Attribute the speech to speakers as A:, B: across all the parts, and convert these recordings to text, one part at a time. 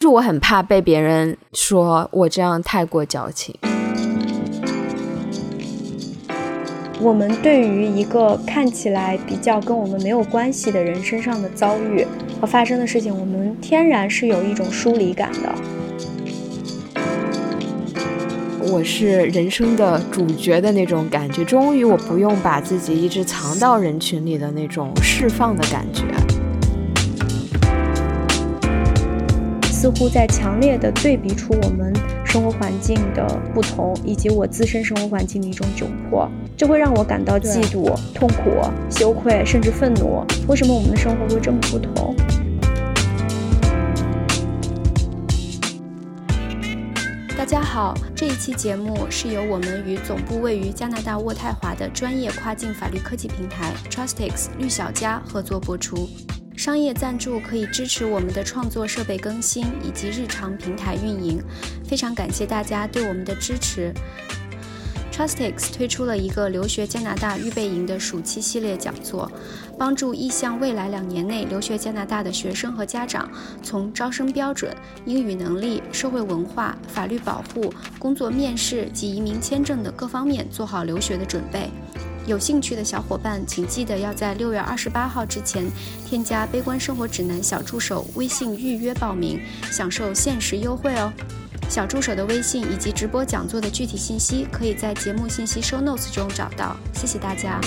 A: 就我很怕被别人说我这样太过矫情。
B: 我们对于一个看起来比较跟我们没有关系的人身上的遭遇和发生的事情，我们天然是有一种疏离感的。
A: 我是人生的主角的那种感觉，终于我不用把自己一直藏到人群里的那种释放的感觉。
B: 似乎在强烈的对比出我们生活环境的不同，以及我自身生活环境的一种窘迫，这会让我感到嫉妒、痛苦、羞愧，甚至愤怒。为什么我们的生活会这么不同？
C: 大家好，这一期节目是由我们与总部位于加拿大渥太华的专业跨境法律科技平台 Trustix 绿小家合作播出。商业赞助可以支持我们的创作设备更新以及日常平台运营，非常感谢大家对我们的支持。Trustix 推出了一个留学加拿大预备营的暑期系列讲座，帮助意向未来两年内留学加拿大的学生和家长，从招生标准、英语能力、社会文化、法律保护、工作面试及移民签证的各方面做好留学的准备。有兴趣的小伙伴，请记得要在六月二十八号之前添加“悲观生活指南”小助手微信预约报名，享受限时优惠哦。小助手的微信以及直播讲座的具体信息，可以在节目信息 show notes 中找到。谢谢大家，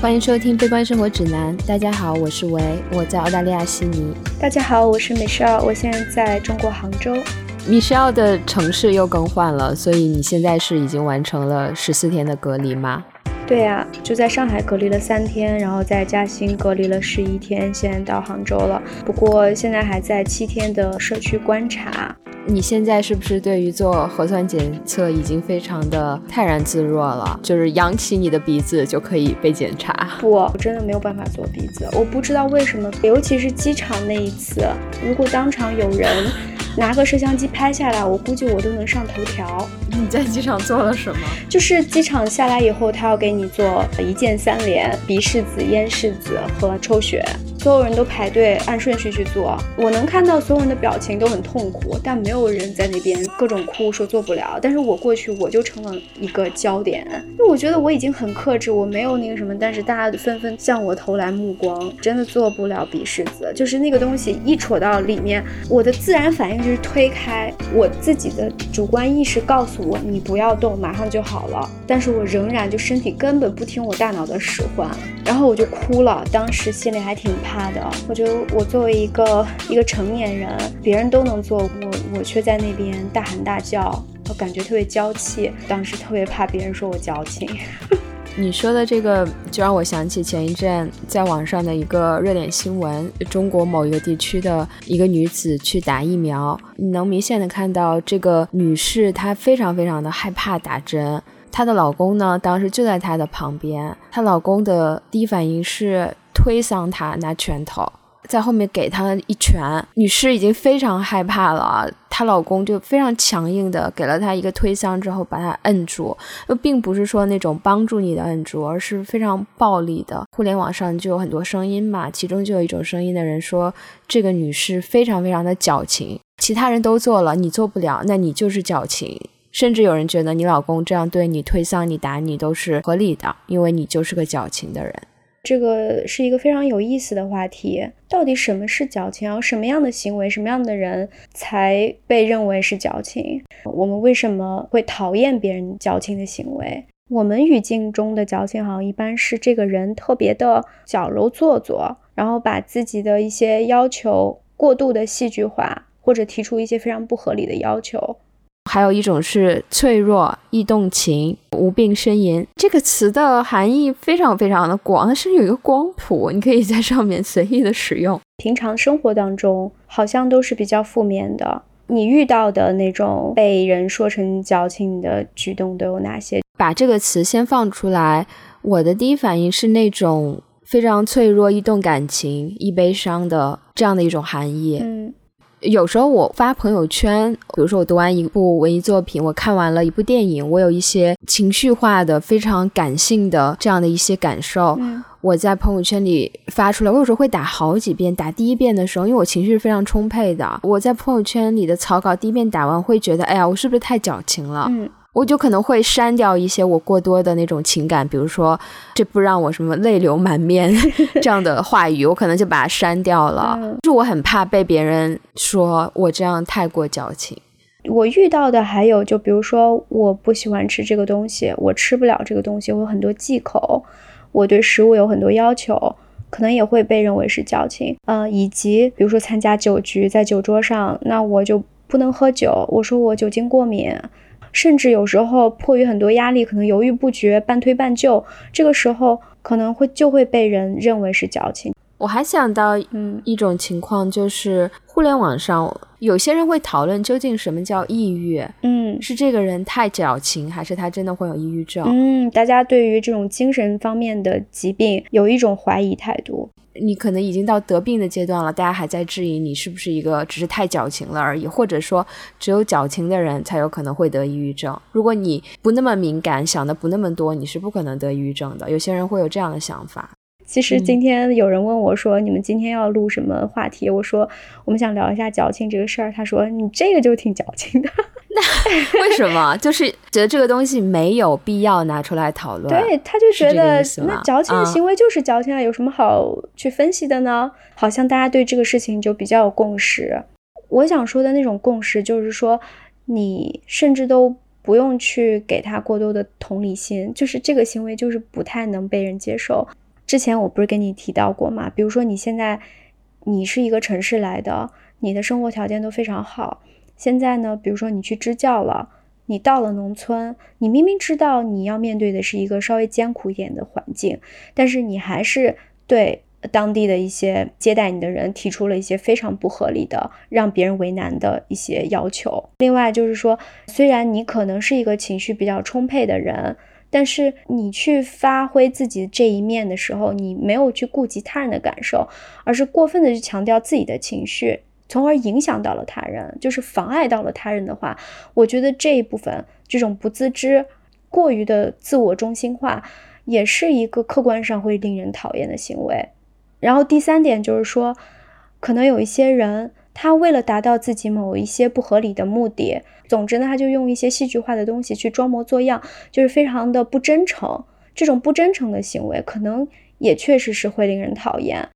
A: 欢迎收听《悲观生活指南》。大家好，我是维，我在澳大利亚悉尼。
B: 大家好，我是 Michelle，我现在在中国杭州。
A: Michelle 的城市又更换了，所以你现在是已经完成了十四天的隔离吗？
B: 对呀，就在上海隔离了三天，然后在嘉兴隔离了十一天，现在到杭州了。不过现在还在七天的社区观察。
A: 你现在是不是对于做核酸检测已经非常的泰然自若了？就是扬起你的鼻子就可以被检查？
B: 不，我真的没有办法做鼻子，我不知道为什么，尤其是机场那一次，如果当场有人。拿个摄像机拍下来，我估计我都能上头条。
A: 你在机场做了什么？
B: 就是机场下来以后，他要给你做一键三连，鼻拭子、咽拭子和抽血。所有人都排队按顺序去做，我能看到所有人的表情都很痛苦，但没有人在那边各种哭说做不了。但是我过去我就成了一个焦点，因为我觉得我已经很克制，我没有那个什么，但是大家纷纷向我投来目光，真的做不了鼻拭子，就是那个东西一戳到里面，我的自然反应就是推开，我自己的主观意识告诉我你不要动，马上就好了，但是我仍然就身体根本不听我大脑的使唤，然后我就哭了，当时心里还挺。怕的，我觉得我作为一个一个成年人，别人都能做，我我却在那边大喊大叫，我感觉特别娇气。当时特别怕别人说我矫情。
A: 你说的这个就让我想起前一阵在网上的一个热点新闻：中国某一个地区的一个女子去打疫苗，你能明显的看到这个女士她非常非常的害怕打针，她的老公呢当时就在她的旁边，她老公的第一反应是。推搡她，拿拳头在后面给她一拳。女士已经非常害怕了，她老公就非常强硬的给了她一个推搡之后，把她摁住。又并不是说那种帮助你的摁住，而是非常暴力的。互联网上就有很多声音嘛，其中就有一种声音的人说，这个女士非常非常的矫情，其他人都做了，你做不了，那你就是矫情。甚至有人觉得你老公这样对你推搡你打你都是合理的，因为你就是个矫情的人。
B: 这个是一个非常有意思的话题，到底什么是矫情？然后什么样的行为、什么样的人才被认为是矫情？我们为什么会讨厌别人矫情的行为？我们语境中的矫情，好像一般是这个人特别的矫揉做作，然后把自己的一些要求过度的戏剧化，或者提出一些非常不合理的要求。
A: 还有一种是脆弱、易动情、无病呻吟。这个词的含义非常非常的广，它甚至有一个光谱，你可以在上面随意的使用。
B: 平常生活当中好像都是比较负面的。你遇到的那种被人说成矫情的举动都有哪些？
A: 把这个词先放出来，我的第一反应是那种非常脆弱、易动感情、易悲伤的这样的一种含义。
B: 嗯。
A: 有时候我发朋友圈，比如说我读完一部文艺作品，我看完了一部电影，我有一些情绪化的、非常感性的这样的一些感受，我在朋友圈里发出来。我有时候会打好几遍，打第一遍的时候，因为我情绪是非常充沛的，我在朋友圈里的草稿第一遍打完，会觉得，哎呀，我是不是太矫情了？嗯。我就可能会删掉一些我过多的那种情感，比如说这不让我什么泪流满面 这样的话语，我可能就把它删掉了。就我很怕被别人说我这样太过矫情。
B: 我遇到的还有，就比如说我不喜欢吃这个东西，我吃不了这个东西，我有很多忌口，我对食物有很多要求，可能也会被认为是矫情。嗯，以及比如说参加酒局，在酒桌上，那我就不能喝酒，我说我酒精过敏。甚至有时候迫于很多压力，可能犹豫不决、半推半就，这个时候可能会就会被人认为是矫情。
A: 我还想到，嗯，一种情况就是互联网上有些人会讨论究竟什么叫抑郁，嗯，是这个人太矫情，还是他真的会有抑郁症？
B: 嗯，大家对于这种精神方面的疾病有一种怀疑态度。
A: 你可能已经到得病的阶段了，大家还在质疑你是不是一个只是太矫情了而已，或者说只有矫情的人才有可能会得抑郁症。如果你不那么敏感，想的不那么多，你是不可能得抑郁症的。有些人会有这样的想法。
B: 其实今天有人问我说：“你们今天要录什么话题？”我说：“我们想聊一下矫情这个事儿。”他说：“你这个就挺矫情的。”
A: 那为什么？就是觉得这个东西没有必要拿出来讨论。
B: 对，他就觉得那矫情的行为就是矫情啊，有什么好去分析的呢？好像大家对这个事情就比较有共识。我想说的那种共识，就是说你甚至都不用去给他过多的同理心，就是这个行为就是不太能被人接受。之前我不是跟你提到过吗？比如说你现在，你是一个城市来的，你的生活条件都非常好。现在呢，比如说你去支教了，你到了农村，你明明知道你要面对的是一个稍微艰苦一点的环境，但是你还是对当地的一些接待你的人提出了一些非常不合理的、让别人为难的一些要求。另外就是说，虽然你可能是一个情绪比较充沛的人。但是你去发挥自己这一面的时候，你没有去顾及他人的感受，而是过分的去强调自己的情绪，从而影响到了他人，就是妨碍到了他人的话，我觉得这一部分这种不自知、过于的自我中心化，也是一个客观上会令人讨厌的行为。然后第三点就是说，可能有一些人。他为了达到自己某一些不合理的目的，总之呢，他就用一些戏剧化的东西去装模作样，就是非常的不真诚。这种不真诚的行为，可能也确实是会令人讨厌。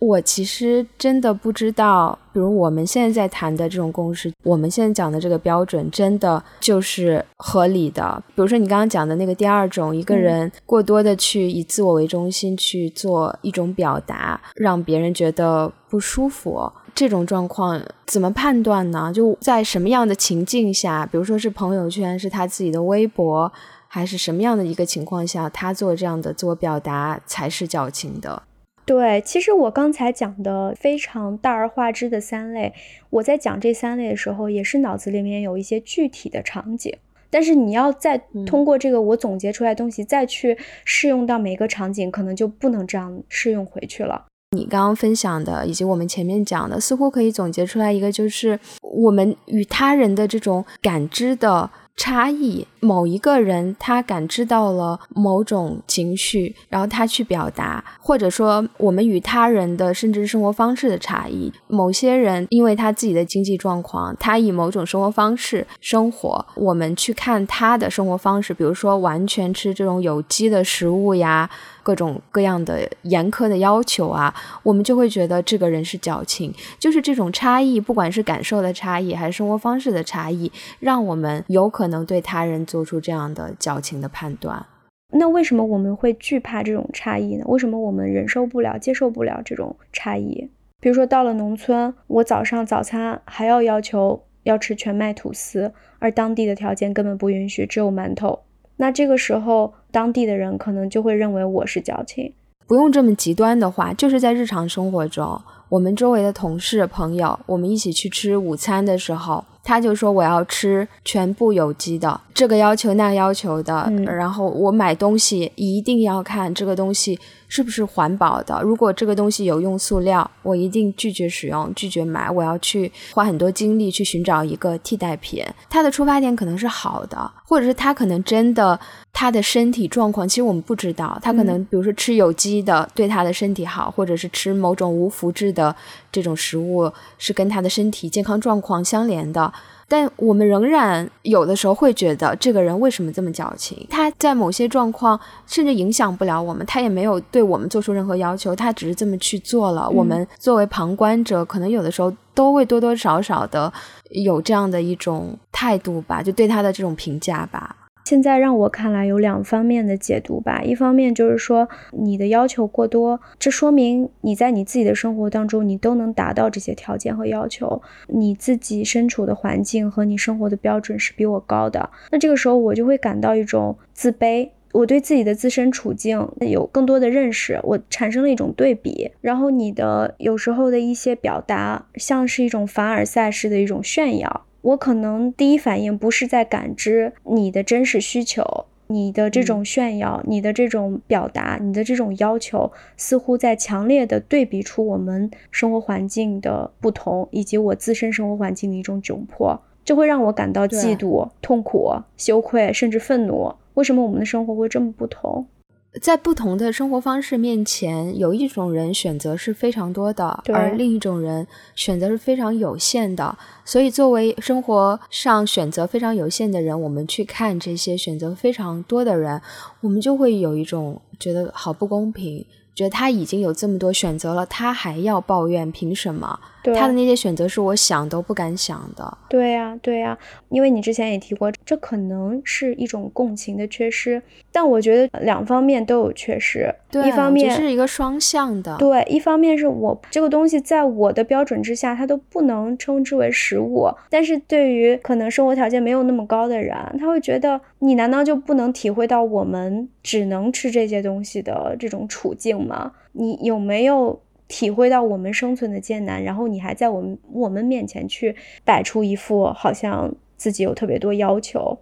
A: 我其实真的不知道，比如我们现在在谈的这种共识，我们现在讲的这个标准，真的就是合理的。比如说你刚刚讲的那个第二种，一个人过多的去以自我为中心去做一种表达，让别人觉得不舒服，这种状况怎么判断呢？就在什么样的情境下，比如说是朋友圈，是他自己的微博，还是什么样的一个情况下，他做这样的自我表达才是矫情的？
B: 对，其实我刚才讲的非常大而化之的三类，我在讲这三类的时候，也是脑子里面有一些具体的场景。但是你要再通过这个我总结出来东西，再去适用到每个场景，可能就不能这样适用回去了。
A: 你刚刚分享的，以及我们前面讲的，似乎可以总结出来一个，就是我们与他人的这种感知的。差异，某一个人他感知到了某种情绪，然后他去表达，或者说我们与他人的甚至生活方式的差异。某些人因为他自己的经济状况，他以某种生活方式生活，我们去看他的生活方式，比如说完全吃这种有机的食物呀。各种各样的严苛的要求啊，我们就会觉得这个人是矫情。就是这种差异，不管是感受的差异，还是生活方式的差异，让我们有可能对他人做出这样的矫情的判断。
B: 那为什么我们会惧怕这种差异呢？为什么我们忍受不了、接受不了这种差异？比如说到了农村，我早上早餐还要要求要吃全麦吐司，而当地的条件根本不允许，只有馒头。那这个时候，当地的人可能就会认为我是矫情。
A: 不用这么极端的话，就是在日常生活中，我们周围的同事朋友，我们一起去吃午餐的时候。他就说我要吃全部有机的，这个要求那要求的，
B: 嗯
A: 然后我买东西一定要看这个东西是不是环保的。如果这个东西有用塑料，我一定拒绝使用，拒绝买。我要去花很多精力去寻找一个替代品。他的出发点可能是好的，或者是他可能真的他的身体状况，其实我们不知道。他可能比如说吃有机的对他的身体好，或者是吃某种无麸质的这种食物是跟他的身体健康状况相连的。但我们仍然有的时候会觉得这个人为什么这么矫情？他在某些状况甚至影响不了我们，他也没有对我们做出任何要求，他只是这么去做了。我们作为旁观者，可能有的时候都会多多少少的有这样的一种态度吧，就对他的这种评价吧。
B: 现在让我看来有两方面的解读吧，一方面就是说你的要求过多，这说明你在你自己的生活当中你都能达到这些条件和要求，你自己身处的环境和你生活的标准是比我高的，那这个时候我就会感到一种自卑。我对自己的自身处境有更多的认识，我产生了一种对比，然后你的有时候的一些表达像是一种凡尔赛式的一种炫耀，我可能第一反应不是在感知你的真实需求，你的这种炫耀，你的这种表达，你的这种要求，似乎在强烈的对比出我们生活环境的不同，以及我自身生活环境的一种窘迫，这会让我感到嫉妒、痛苦、羞愧，甚至愤怒。为什么我们的生活会这么不同？
A: 在不同的生活方式面前，有一种人选择是非常多的，而另一种人选择是非常有限的。所以，作为生活上选择非常有限的人，我们去看这些选择非常多的人，我们就会有一种觉得好不公平，觉得他已经有这么多选择了，他还要抱怨，凭什么？
B: 对
A: 他的那些选择是我想都不敢想的。
B: 对呀、对呀、因为你之前也提过，这可能是一种共情的缺失，但我觉得两方面都有缺失。
A: 对，
B: 一方面
A: 是一个双向的。
B: 对，一方面是我这个东西在我的标准之下，它都不能称之为食物。但是对于可能生活条件没有那么高的人，他会觉得你难道就不能体会到我们只能吃这些东西的这种处境吗？你有没有体会到我们生存的艰难？然后你还在我们我们面前去摆出一副好像自己有特别多要求。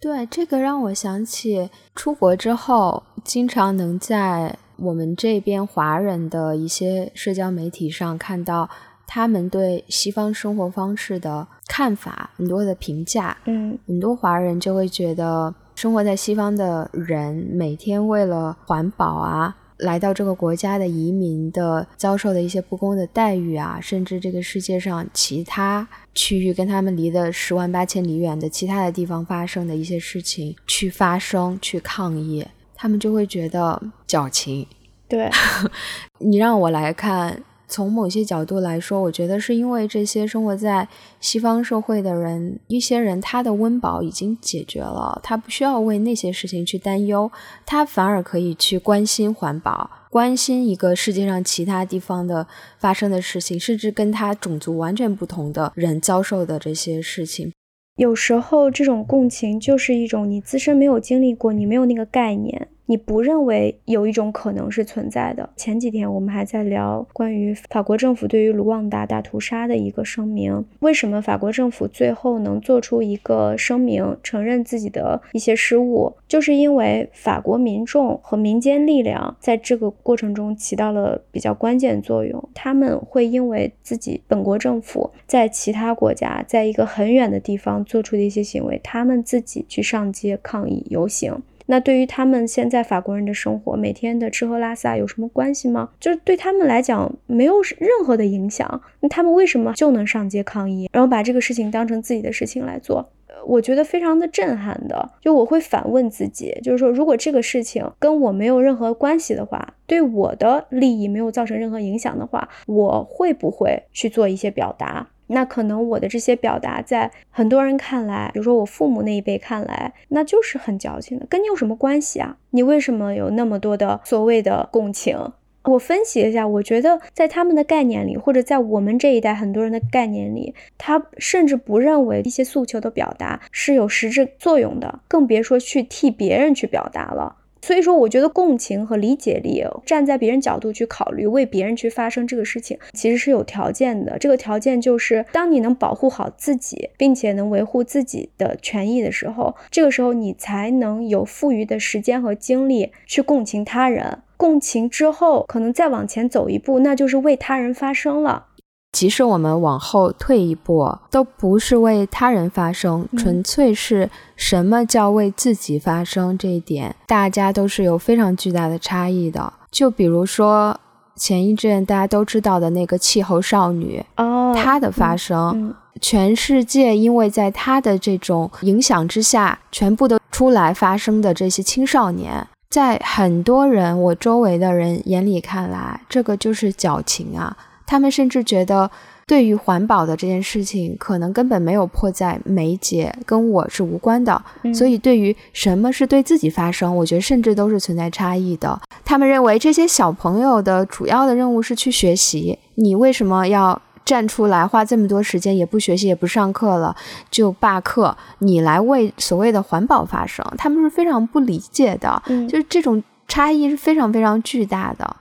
A: 对，这个让我想起出国之后，经常能在我们这边华人的一些社交媒体上看到他们对西方生活方式的看法，很多的评价。
B: 嗯
A: 很多华人就会觉得，生活在西方的人每天为了环保啊，来到这个国家的移民的遭受的一些不公的待遇啊，甚至这个世界上其他区域跟他们离的十万八千里远的其他的地方发生的一些事情去发声、去抗议，他们就会觉得矫情。
B: 对，
A: 你让我来看，从某些角度来说，我觉得是因为这些生活在西方社会的人，一些人他的温饱已经解决了，他不需要为那些事情去担忧，他反而可以去关心环保，关心一个世界上其他地方的发生的事情，甚至跟他种族完全不同的人遭受的这些事情。
B: 有时候这种共情就是一种你自身没有经历过，你没有那个概念，你不认为有一种可能是存在的。前几天我们还在聊关于法国政府对于卢旺达大屠杀的一个声明，为什么法国政府最后能做出一个声明，承认自己的一些失误，就是因为法国民众和民间力量在这个过程中起到了比较关键作用。他们会因为自己本国政府在其他国家，在一个很远的地方做出的一些行为，他们自己去上街抗议游行。那对于他们现在法国人的生活，每天的吃喝拉撒有什么关系吗？就是对他们来讲没有任何的影响。那他们为什么就能上街抗议，然后把这个事情当成自己的事情来做？我觉得非常的震撼的，就我会反问自己，就是说，如果这个事情跟我没有任何关系的话，对我的利益没有造成任何影响的话，我会不会去做一些表达？那可能我的这些表达，在很多人看来，比如说我父母那一辈看来，那就是很矫情的，跟你有什么关系啊？你为什么有那么多的所谓的共情？我分析一下，我觉得在他们的概念里，或者在我们这一代很多人的概念里，他甚至不认为一些诉求的表达是有实质作用的，更别说去替别人去表达了。所以说，我觉得共情和理解力，站在别人角度去考虑，为别人去发生这个事情，其实是有条件的。这个条件就是，当你能保护好自己，并且能维护自己的权益的时候，这个时候你才能有富余的时间和精力去共情他人。共情之后，可能再往前走一步，那就是为他人发声了。
A: 即使我们往后退一步，都不是为他人发声，纯粹是什么叫为自己发声。这一点，大家都是有非常巨大的差异的。就比如说前一阵大家都知道的那个气候少女，
B: 哦，
A: 她的发声，全世界因为在她的这种影响之下，全部都出来发声的这些青少年，在很多人我周围的人眼里看来，这个就是矫情啊。他们甚至觉得，对于环保的这件事情，可能根本没有迫在眉睫，跟我是无关的。所以，对于什么是对自己发声，我觉得甚至都是存在差异的。他们认为这些小朋友的主要的任务是去学习，你为什么要站出来花这么多时间，也不学习，也不上课了，就罢课？你来为所谓的环保发声，他们是非常不理解的。就是这种差异是非常非常巨大的。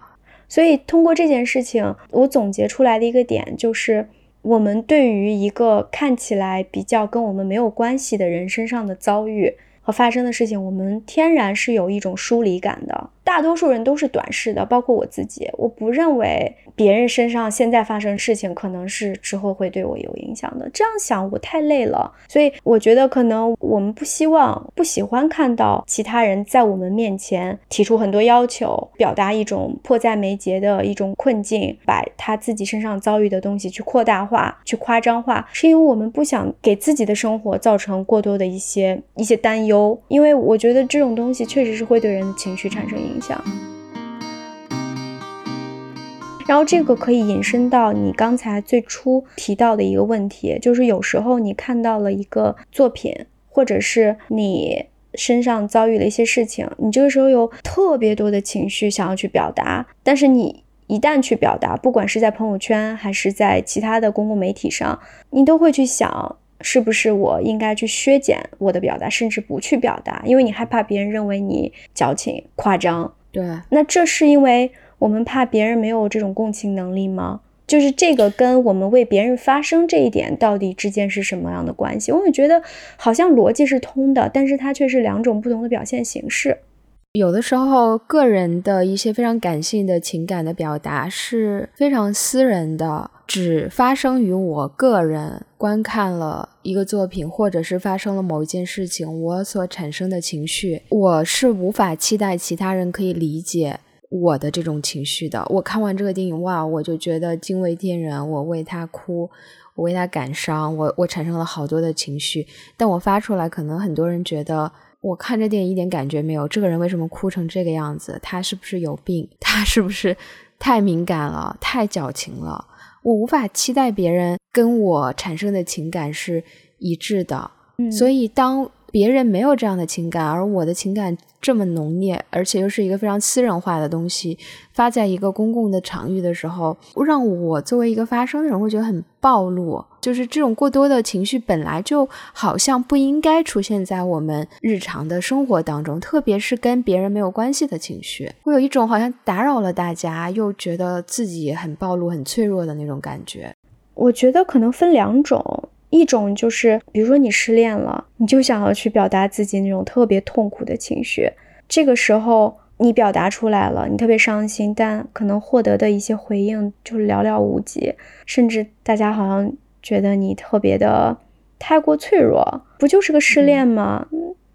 B: 所以，通过这件事情，我总结出来的一个点就是，我们对于一个看起来比较跟我们没有关系的人身上的遭遇和发生的事情，我们天然是有一种疏离感的。大多数人都是短视的，包括我自己。我不认为别人身上现在发生事情，可能是之后会对我有影响的。这样想，我太累了。所以我觉得，可能我们不希望、不喜欢看到其他人在我们面前提出很多要求，表达一种迫在眉睫的一种困境，把他自己身上遭遇的东西去扩大化、去夸张化，是因为我们不想给自己的生活造成过多的一些一些担忧。因为我觉得这种东西确实是会对人的情绪产生影响。然后这个可以引申到你刚才最初提到的一个问题，就是有时候你看到了一个作品，或者是你身上遭遇了一些事情，你这个时候有特别多的情绪想要去表达，但是你一旦去表达，不管是在朋友圈还是在其他的公共媒体上，你都会去想。是不是我应该去削减我的表达，甚至不去表达，因为你害怕别人认为你矫情、夸张？
A: 对，
B: 那这是因为我们怕别人没有这种共情能力吗？就是这个跟我们为别人发声这一点到底之间是什么样的关系？我也觉得好像逻辑是通的，但是它却是两种不同的表现形式。
A: 有的时候，个人的一些非常感性的情感的表达是非常私人的，只发生于我个人观看了一个作品，或者是发生了某一件事情，我所产生的情绪，我是无法期待其他人可以理解我的这种情绪的。我看完这个电影，哇，我就觉得惊为天人，我为他哭，我为他感伤，我我产生了好多的情绪，但我发出来，可能很多人觉得。我看这电影一点感觉没有，这个人为什么哭成这个样子？他是不是有病？他是不是太敏感了？太矫情了？我无法期待别人跟我产生的情感是一致的，所以当。别人没有这样的情感，而我的情感这么浓烈，而且又是一个非常私人化的东西，发在一个公共的场域的时候，让我作为一个发声的人会觉得很暴露。就是这种过多的情绪本来就好像不应该出现在我们日常的生活当中，特别是跟别人没有关系的情绪，会有一种好像打扰了大家，又觉得自己很暴露、很脆弱的那种感觉。
B: 我觉得可能分两种。一种就是，比如说你失恋了，你就想要去表达自己那种特别痛苦的情绪，这个时候你表达出来了，你特别伤心，但可能获得的一些回应就寥寥无几，甚至大家好像觉得你特别的太过脆弱，不就是个失恋吗？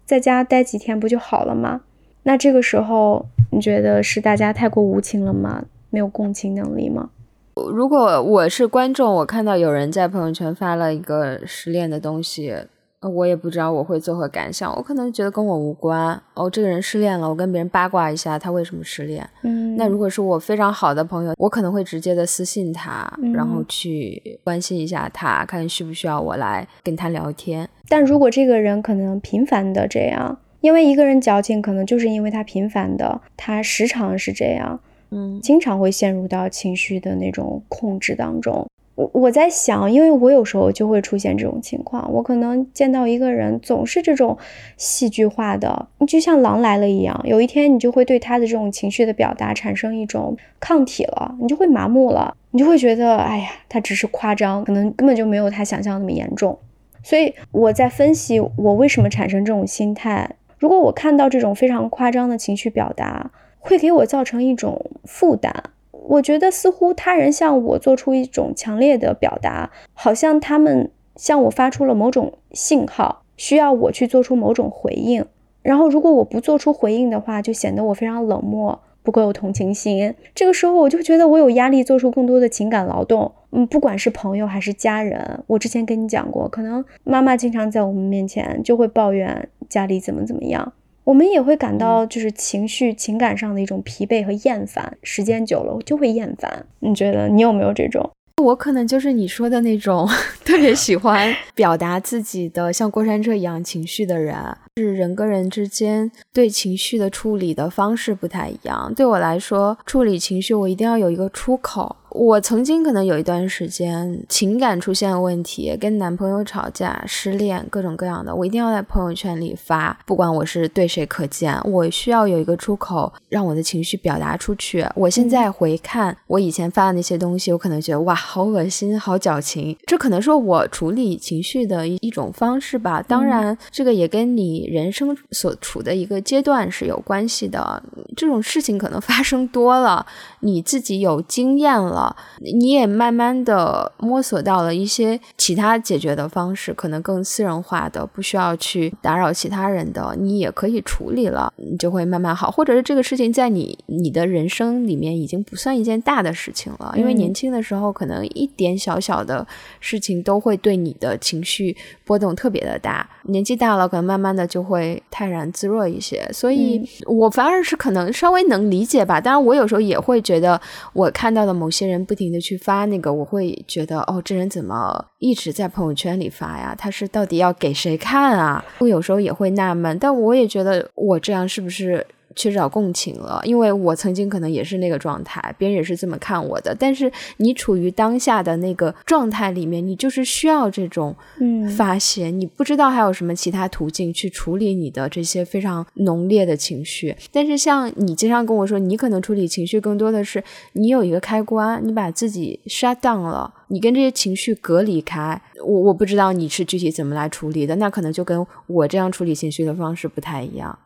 B: 在家待几天不就好了吗？那这个时候你觉得是大家太过无情了吗？没有共情能力吗？
A: 如果我是观众，我看到有人在朋友圈发了一个失恋的东西，我也不知道我会作何感想。我可能觉得跟我无关。哦，这个人失恋了，我跟别人八卦一下他为什么失恋。
B: 嗯，
A: 那如果是我非常好的朋友，我可能会直接的私信他，然后去关心一下他，看需不需要我来跟他聊天。
B: 但如果这个人可能频繁的这样，因为一个人矫情，可能就是因为他频繁的，他时常是这样。
A: 嗯，
B: 经常会陷入到情绪的那种控制当中。我我在想，因为我有时候就会出现这种情况，我可能见到一个人总是这种戏剧化的，就像狼来了一样，有一天你就会对他的这种情绪的表达产生一种抗体了，你就会麻木了，你就会觉得，哎呀，他只是夸张，可能根本就没有他想象那么严重。所以我在分析我为什么产生这种心态。如果我看到这种非常夸张的情绪表达，会给我造成一种负担。我觉得似乎他人向我做出一种强烈的表达，好像他们向我发出了某种信号，需要我去做出某种回应。然后如果我不做出回应的话，就显得我非常冷漠，不够有同情心。这个时候我就觉得我有压力做出更多的情感劳动。嗯，不管是朋友还是家人，我之前跟你讲过，可能妈妈经常在我们面前就会抱怨家里怎么怎么样。我们也会感到就是情绪、情感上的一种疲惫和厌烦，时间久了就会厌烦。你觉得你有没有这种？
A: 我可能就是你说的那种 特别喜欢表达自己的像过山车一样情绪的人。是人跟人之间对情绪的处理的方式不太一样。对我来说，处理情绪我一定要有一个出口。我曾经可能有一段时间情感出现问题，跟男朋友吵架、失恋，各种各样的，我一定要在朋友圈里发，不管我是对谁可见，我需要有一个出口，让我的情绪表达出去。我现在回看我以前发的那些东西，我可能觉得哇，好恶心，好矫情。这可能是我处理情绪的一一种方式吧。当然，这个也跟你人生所处的一个阶段是有关系的。这种事情可能发生多了，你自己有经验了。你也慢慢的摸索到了一些其他解决的方式，可能更私人化的，不需要去打扰其他人的，你也可以处理了，你就会慢慢好。或者是这个事情在你你的人生里面已经不算一件大的事情了，因为年轻的时候可能一点小小的事情都会对你的情绪波动特别的大，年纪大了可能慢慢的就会泰然自若一些。所以我反而是可能稍微能理解吧，当然我有时候也会觉得我看到的某些人。不停的去发那个，我会觉得哦，这人怎么一直在朋友圈里发呀？他是到底要给谁看啊？我有时候也会纳闷，但我也觉得我这样是不是？缺少共情了，因为我曾经可能也是那个状态，别人也是这么看我的。但是你处于当下的那个状态里面，你就是需要这种嗯发泄，你不知道还有什么其他途径去处理你的这些非常浓烈的情绪。但是像你经常跟我说，你可能处理情绪更多的是你有一个开关，你把自己 shut down 了，你跟这些情绪隔离开。我我不知道你是具体怎么来处理的，那可能就跟我这样处理情绪的方式不太一样。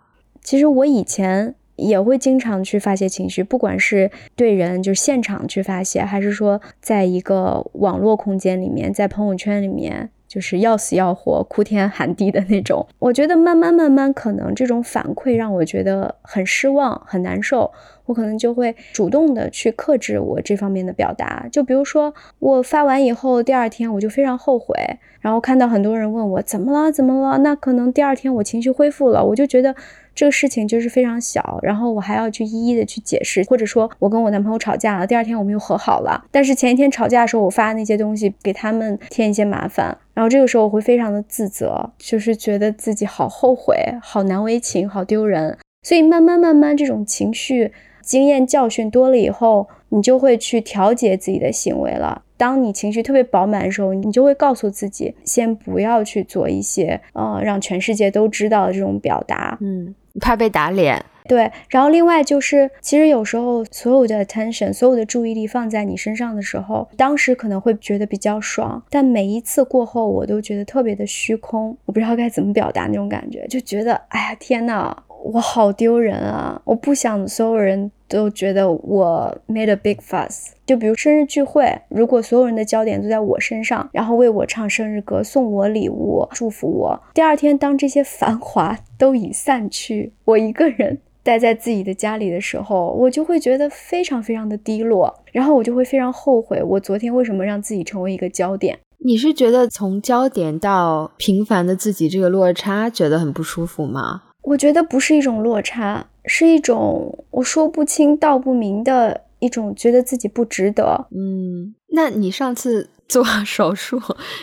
B: 其实我以前也会经常去发泄情绪，不管是对人，就是现场去发泄，还是说在一个网络空间里面，在朋友圈里面，就是要死要活、哭天喊地的那种。我觉得慢慢慢慢，可能这种反馈让我觉得很失望、很难受，我可能就会主动的去克制我这方面的表达。就比如说，我发完以后，第二天我就非常后悔，然后看到很多人问我怎么了，怎么了，那可能第二天我情绪恢复了，我就觉得。这个事情就是非常小，然后我还要去一一的去解释，或者说我跟我男朋友吵架了，第二天我们又和好了。但是前一天吵架的时候，我发的那些东西给他们添一些麻烦，然后这个时候我会非常的自责，就是觉得自己好后悔、好难为情、好丢人。所以慢慢慢慢，这种情绪经验教训多了以后，你就会去调节自己的行为了。当你情绪特别饱满的时候，你就会告诉自己，先不要去做一些呃让全世界都知道的这种表达，
A: 嗯。怕被打脸，
B: 对。然后另外就是，其实有时候所有的 attention，所有的注意力放在你身上的时候，当时可能会觉得比较爽，但每一次过后，我都觉得特别的虚空。我不知道该怎么表达那种感觉，就觉得，哎呀，天呐，我好丢人啊！我不想所有人都觉得我 made a big fuss。就比如生日聚会，如果所有人的焦点都在我身上，然后为我唱生日歌、送我礼物、祝福我，第二天当这些繁华都已散去，我一个人待在自己的家里的时候，我就会觉得非常非常的低落，然后我就会非常后悔，我昨天为什么让自己成为一个焦点？
A: 你是觉得从焦点到平凡的自己这个落差觉得很不舒服吗？
B: 我觉得不是一种落差，是一种我说不清道不明的一种觉得自己不值得。
A: 嗯，那你上次 做手术，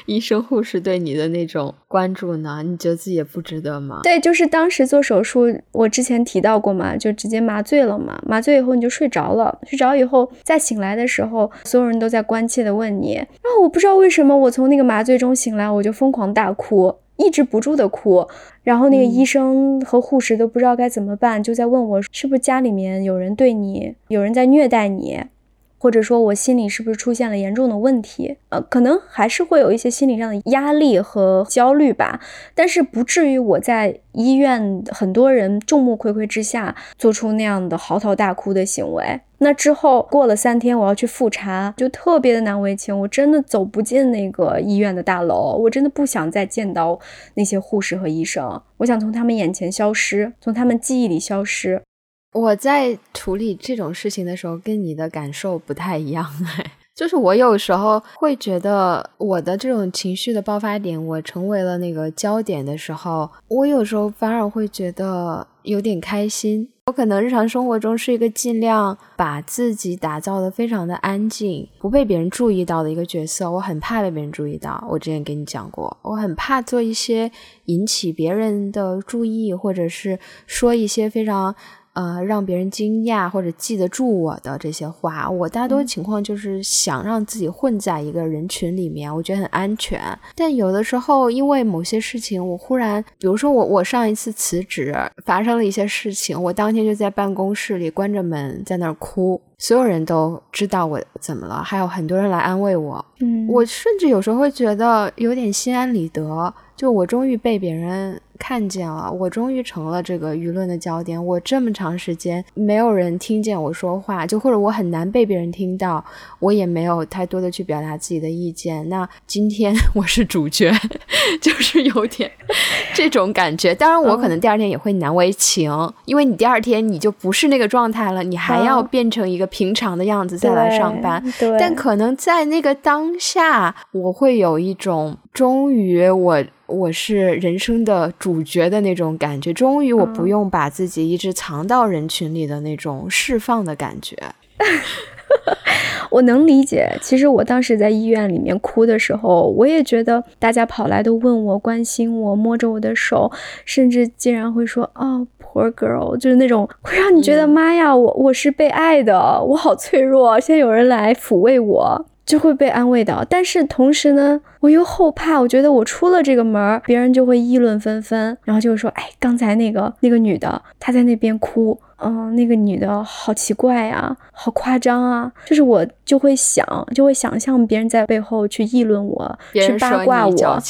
A: 医生护士对你的那种关注呢？你觉得自己也不值得吗？
B: 对，就是当时做手术，我之前提到过嘛，就直接麻醉了嘛。麻醉以后你就睡着了，睡着以后再醒来的时候，所有人都在关切的问你。然后我不知道为什么，我从那个麻醉中醒来，我就疯狂大哭，抑制不住的哭。然后那个医生和护士都不知道该怎么办，就在问我是不是家里面有人对你，有人在虐待你。或者说我心里是不是出现了严重的问题？呃，可能还是会有一些心理上的压力和焦虑吧，但是不至于我在医院很多人众目睽睽之下做出那样的嚎啕大哭的行为。那之后过了三天，我要去复查，就特别的难为情，我真的走不进那个医院的大楼，我真的不想再见到那些护士和医生，我想从他们眼前消失，从他们记忆里消失。
A: 我在处理这种事情的时候，跟你的感受不太一样哎，就是我有时候会觉得我的这种情绪的爆发点，我成为了那个焦点的时候，我有时候反而会觉得有点开心。我可能日常生活中是一个尽量把自己打造的非常的安静，不被别人注意到的一个角色。我很怕被别人注意到。我之前跟你讲过，我很怕做一些引起别人的注意，或者是说一些非常。呃，让别人惊讶或者记得住我的这些话，我大多情况就是想让自己混在一个人群里面，我觉得很安全。但有的时候，因为某些事情，我忽然，比如说我我上一次辞职发生了一些事情，我当天就在办公室里关着门在那儿哭，所有人都知道我怎么了，还有很多人来安慰我。
B: 嗯，
A: 我甚至有时候会觉得有点心安理得，就我终于被别人。看见了，我终于成了这个舆论的焦点。我这么长时间没有人听见我说话，就或者我很难被别人听到，我也没有太多的去表达自己的意见。那今天 我是主角，就是有点 这种感觉。当然，我可能第二天也会难为情，因为你第二天你就不是那个状态了，你还要变成一个平常的样子再来上班。但可能在那个当下，我会有一种终于我。我是人生的主角的那种感觉，终于我不用把自己一直藏到人群里的那种释放的感觉。
B: 我能理解，其实我当时在医院里面哭的时候，我也觉得大家跑来都问我、关心我、摸着我的手，甚至竟然会说：“哦，poor girl”，就是那种会让你觉得妈呀，我我是被爱的，我好脆弱，现在有人来抚慰我。就会被安慰到，但是同时呢，我又后怕。我觉得我出了这个门儿，别人就会议论纷纷，然后就会说：“哎，刚才那个那个女的，她在那边哭，嗯，那个女的好奇怪呀，好夸张啊。”就是我就会想，就会想象别人在背后去议论我，去八卦我。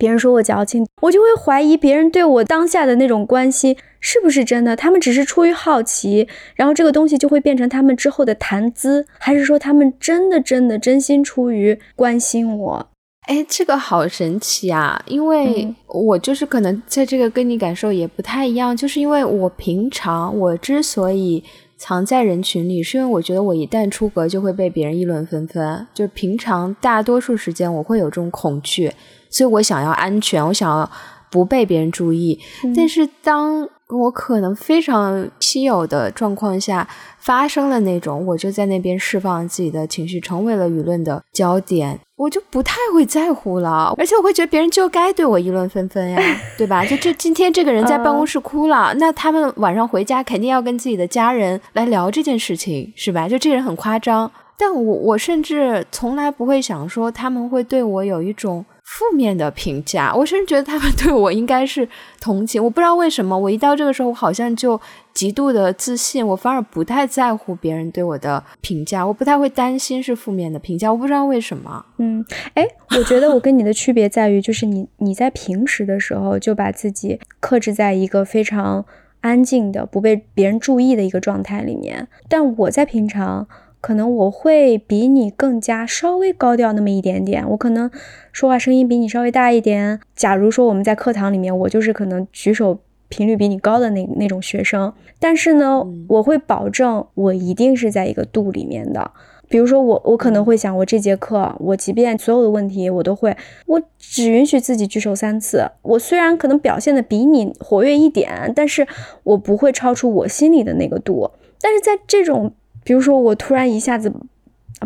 B: 别人说我矫情，我就会怀疑别人对我当下的那种关心是不是真的。他们只是出于好奇，然后这个东西就会变成他们之后的谈资，还是说他们真的真的真心出于关心我？
A: 哎，这个好神奇啊！因为我就是可能在这个跟你感受也不太一样，就是因为我平常我之所以藏在人群里，是因为我觉得我一旦出格就会被别人议论纷纷。就平常大多数时间我会有这种恐惧。所以我想要安全，我想要不被别人注意。但是当我可能非常稀有的状况下发生了那种，我就在那边释放自己的情绪，成为了舆论的焦点，我就不太会在乎了。而且我会觉得别人就该对我议论纷纷呀，对吧？就这今天这个人在办公室哭了，那他们晚上回家肯定要跟自己的家人来聊这件事情，是吧？就这人很夸张，但我我甚至从来不会想说他们会对我有一种。负面的评价，我甚至觉得他们 对我应该是同情。我不知道为什么，我一到这个时候，我好像就极度的自信，我反而不太在乎别人对我的评价，我不太会担心是负面的评价。我不知道为什么。
B: 嗯，哎，我觉得我跟你的区别在于，就是你你在平时的时候就把自己克制在一个非常安静的、不被别人注意的一个状态里面，但我在平常。可能我会比你更加稍微高调那么一点点，我可能说话声音比你稍微大一点。假如说我们在课堂里面，我就是可能举手频率比你高的那那种学生，但是呢，我会保证我一定是在一个度里面的。比如说我我可能会想，我这节课我即便所有的问题我都会，我只允许自己举手三次。我虽然可能表现的比你活跃一点，但是我不会超出我心里的那个度。但是在这种比如说，我突然一下子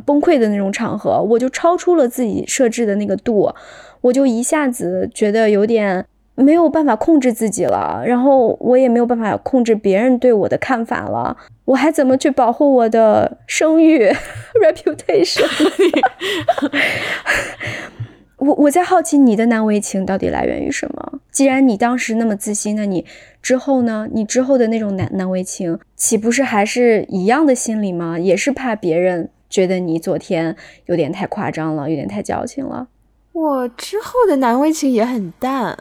B: 崩溃的那种场合，我就超出了自己设置的那个度，我就一下子觉得有点没有办法控制自己了，然后我也没有办法控制别人对我的看法了，我还怎么去保护我的声誉 reputation？我我在好奇你的难为情到底来源于什么？既然你当时那么自信，那你之后呢？你之后的那种难难为情，岂不是还是一样的心理吗？也是怕别人觉得你昨天有点太夸张了，有点太矫情了。
A: 我之后的难为情也很淡，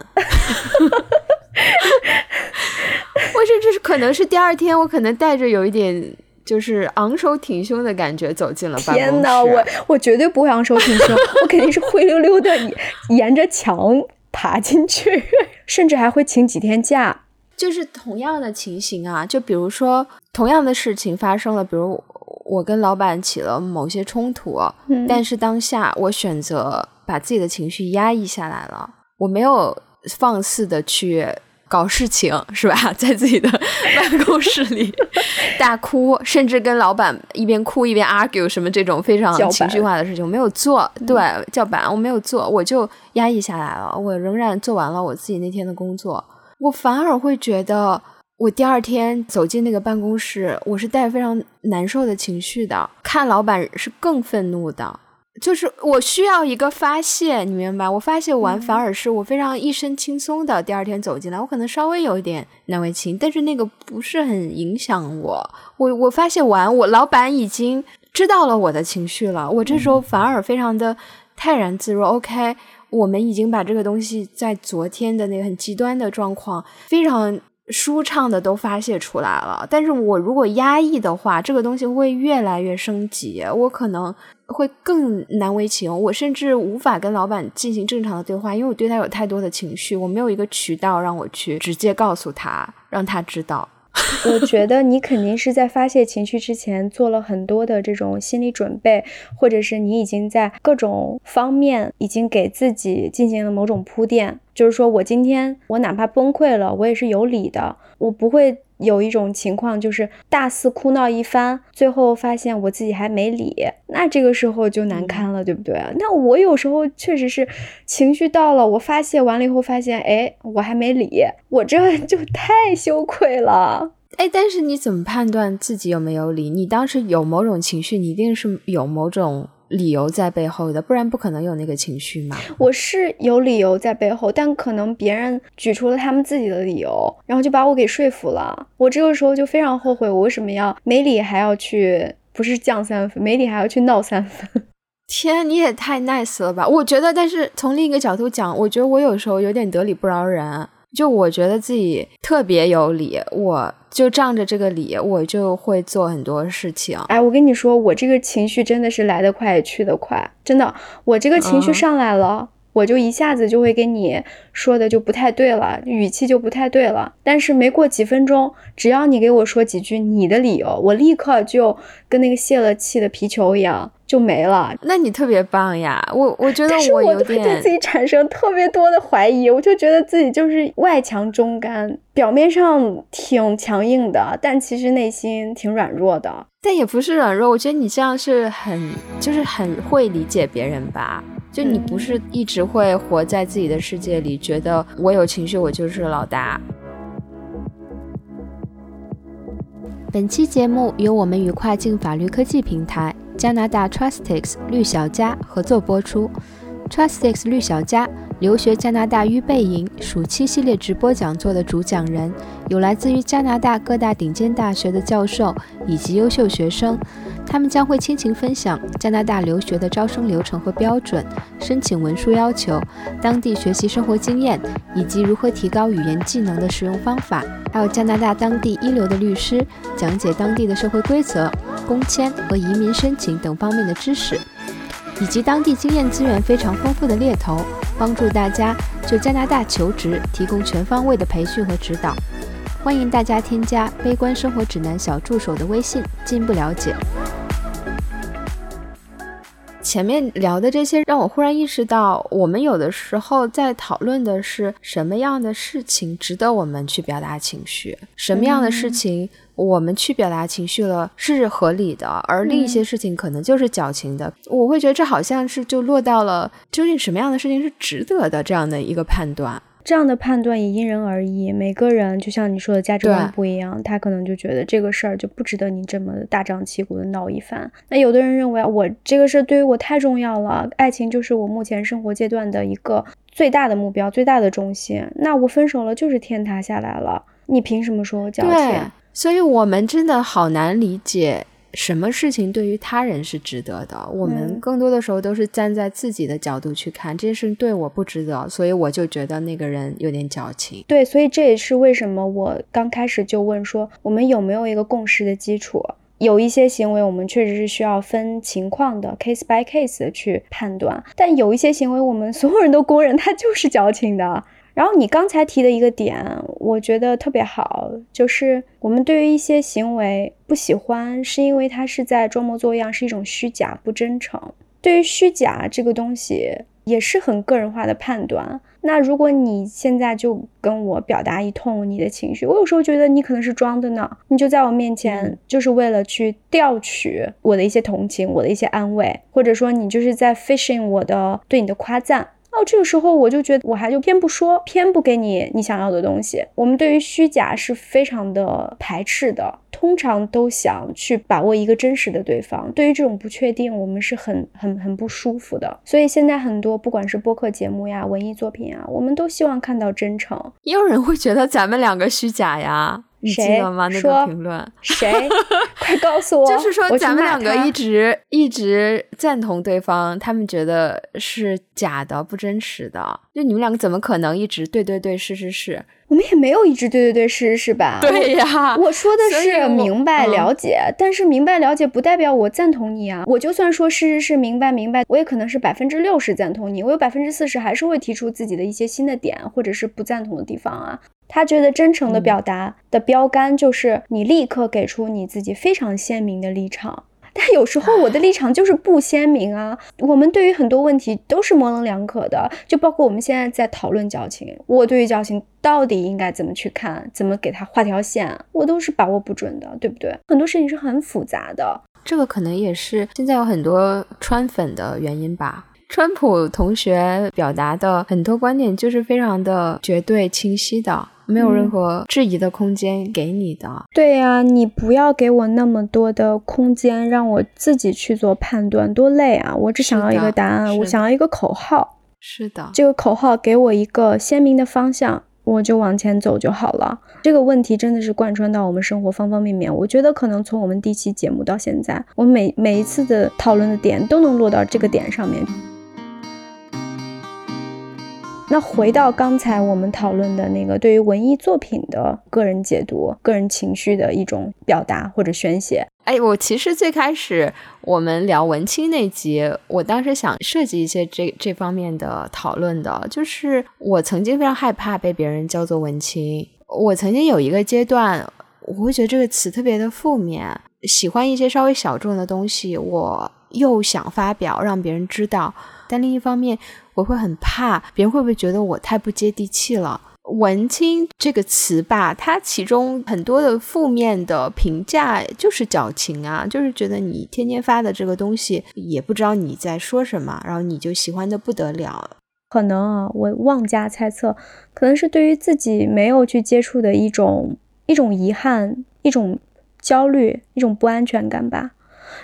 A: 我甚至是可能是第二天，我可能带着有一点。就是昂首挺胸的感觉走进了办公室。
B: 天哪，我我绝对不会昂首挺胸，我肯定是灰溜溜的沿着墙爬进去，甚至还会请几天假。
A: 就是同样的情形啊，就比如说同样的事情发生了，比如我跟老板起了某些冲突，但是当下我选择把自己的情绪压抑下来了，我没有放肆的去。搞事情是吧？在自己的 办公室里 大哭，甚至跟老板一边哭一边 argue 什么这种非常情绪化的事情，我没有做。对，叫板我没有做，我就压抑下来了。我仍然做完了我自己那天的工作。我反而会觉得，我第二天走进那个办公室，我是带非常难受的情绪的。看老板是更愤怒的。就是我需要一个发泄，你明白？我发泄完，反而是我非常一身轻松的。第二天走进来，我可能稍微有一点难为情，但是那个不是很影响我。我我发泄完，我老板已经知道了我的情绪了。我这时候反而非常的泰然自若。OK，我们已经把这个东西在昨天的那个很极端的状况，非常舒畅的都发泄出来了。但是我如果压抑的话，这个东西会越来越升级。我可能。会更难为情，我甚至无法跟老板进行正常的对话，因为我对他有太多的情绪，我没有一个渠道让我去直接告诉他，让他知道。
B: 我觉得你肯定是在发泄情绪之前做了很多的这种心理准备，或者是你已经在各种方面已经给自己进行了某种铺垫，就是说我今天我哪怕崩溃了，我也是有理的，我不会。有一种情况就是大肆哭闹一番，最后发现我自己还没理，那这个时候就难堪了，对不对？那我有时候确实是情绪到了，我发泄完了以后发现，哎，我还没理，我这就太羞愧了。
A: 哎，但是你怎么判断自己有没有理？你当时有某种情绪，你一定是有某种。理由在背后的，不然不可能有那个情绪嘛。
B: 我是有理由在背后，但可能别人举出了他们自己的理由，然后就把我给说服了。我这个时候就非常后悔，我为什么要没理还要去，不是降三分，没理还要去闹三分。
A: 天，你也太 nice 了吧？我觉得，但是从另一个角度讲，我觉得我有时候有点得理不饶人。就我觉得自己特别有理，我就仗着这个理，我就会做很多事情。
B: 哎，我跟你说，我这个情绪真的是来得快也去得快，真的，我这个情绪上来了，我就一下子就会跟你说的就不太对了，语气就不太对了。但是没过几分钟，只要你给我说几句你的理由，我立刻就跟那个泄了气的皮球一样。就没了，
A: 那你特别棒呀！我我觉得
B: 我
A: 有点
B: 对自己产生特别多的怀疑，我就觉得自己就是外强中干，表面上挺强硬的，但其实内心挺软弱的。
A: 但也不是软弱，我觉得你这样是很就是很会理解别人吧？就你不是一直会活在自己的世界里，觉得我有情绪我就是老大。本期节目由我们与跨境法律科技平台。加拿大 Trustix 绿小家合作播出。Trustix 绿小家留学加拿大预备营暑期系列直播讲座的主讲人有来自于加拿大各大顶尖大学的教授以及优秀学生，他们将会倾情分享加拿大留学的招生流程和标准、申请文书要求、当地学习生活经验以及如何提高语言技能的使用方法，还有加拿大当地一流的律师讲解当地的社会规则。工签和移民申请等方面的知识，以及当地经验资源非常丰富的猎头，帮助大家就加拿大求职提供全方位的培训和指导。欢迎大家添加“悲观生活指南”小助手的微信，进一步了解。前面聊的这些，让我忽然意识到，我们有的时候在讨论的是什么样的事情值得我们去表达情绪，什么样的事情我们去表达情绪了是合理的，而另一些事情可能就是矫情的。我会觉得这好像是就落到了究竟什么样的事情是值得的这样的一个判断。
B: 这样的判断也因人而异，每个人就像你说的价值观不一样，他可能就觉得这个事儿就不值得你这么大张旗鼓的闹一番。那有的人认为我这个事儿对于我太重要了，爱情就是我目前生活阶段的一个最大的目标、最大的重心。那我分手了就是天塌下来了，你凭什么说我矫情？
A: 所以我们真的好难理解。什么事情对于他人是值得的？我们更多的时候都是站在自己的角度去看这件事情对我不值得，所以我就觉得那个人有点矫情。
B: 对，所以这也是为什么我刚开始就问说，我们有没有一个共识的基础？有一些行为我们确实是需要分情况的 case by case 的去判断，但有一些行为我们所有人都公认他就是矫情的。然后你刚才提的一个点，我觉得特别好，就是我们对于一些行为不喜欢，是因为它是在装模作样，是一种虚假、不真诚。对于虚假这个东西，也是很个人化的判断。那如果你现在就跟我表达一通你的情绪，我有时候觉得你可能是装的呢，你就在我面前就是为了去调取我的一些同情，我的一些安慰，或者说你就是在 fishing 我的对你的夸赞。到，这个时候我就觉得我还就偏不说，偏不给你你想要的东西。我们对于虚假是非常的排斥的，通常都想去把握一个真实的对方。对于这种不确定，我们是很很很不舒服的。所以现在很多不管是播客节目呀、文艺作品啊，我们都希望看到真诚。
A: 也有人会觉得咱们两个虚假呀。你记得吗？那个评论
B: 谁？快告诉我！
A: 就是说咱们两个一直一直赞同对方，他们觉得是假的、不真实的。就你们两个怎么可能一直对对对是是是？
B: 我们也没有一直对对对是是是吧？
A: 对呀，
B: 我说的是明白了解，但是明白了解不代表我赞同你啊。我就算说是是是明白明白，我也可能是百分之六十赞同你，我有百分之四十还是会提出自己的一些新的点或者是不赞同的地方啊。他觉得真诚的表达的标杆就是你立刻给出你自己非常鲜明的立场，但有时候我的立场就是不鲜明啊。我们对于很多问题都是模棱两可的，就包括我们现在在讨论矫情，我对于矫情到底应该怎么去看，怎么给他画条线，我都是把握不准的，对不对？很多事情是很复杂的，
A: 这个可能也是现在有很多川粉的原因吧。川普同学表达的很多观点就是非常的绝对清晰的。没有任何质疑的空间给你的。
B: 对呀，你不要给我那么多的空间，让我自己去做判断，多累啊！我只想要一个答案，我想要一个口号。
A: 是的，
B: 这个口号给我一个鲜明的方向，我就往前走就好了。这个问题真的是贯穿到我们生活方方面面。我觉得可能从我们第一期节目到现在，我每每一次的讨论的点都能落到这个点上面。那回到刚才我们讨论的那个对于文艺作品的个人解读、个人情绪的一种表达或者宣泄。
A: 哎，我其实最开始我们聊文青那集，我当时想设计一些这这方面的讨论的，就是我曾经非常害怕被别人叫做文青。我曾经有一个阶段，我会觉得这个词特别的负面，喜欢一些稍微小众的东西，我又想发表让别人知道，但另一方面。我会很怕别人会不会觉得我太不接地气了？文青这个词吧，它其中很多的负面的评价就是矫情啊，就是觉得你天天发的这个东西也不知道你在说什么，然后你就喜欢的不得了。
B: 可能啊，我妄加猜测，可能是对于自己没有去接触的一种一种遗憾、一种焦虑、一种不安全感吧。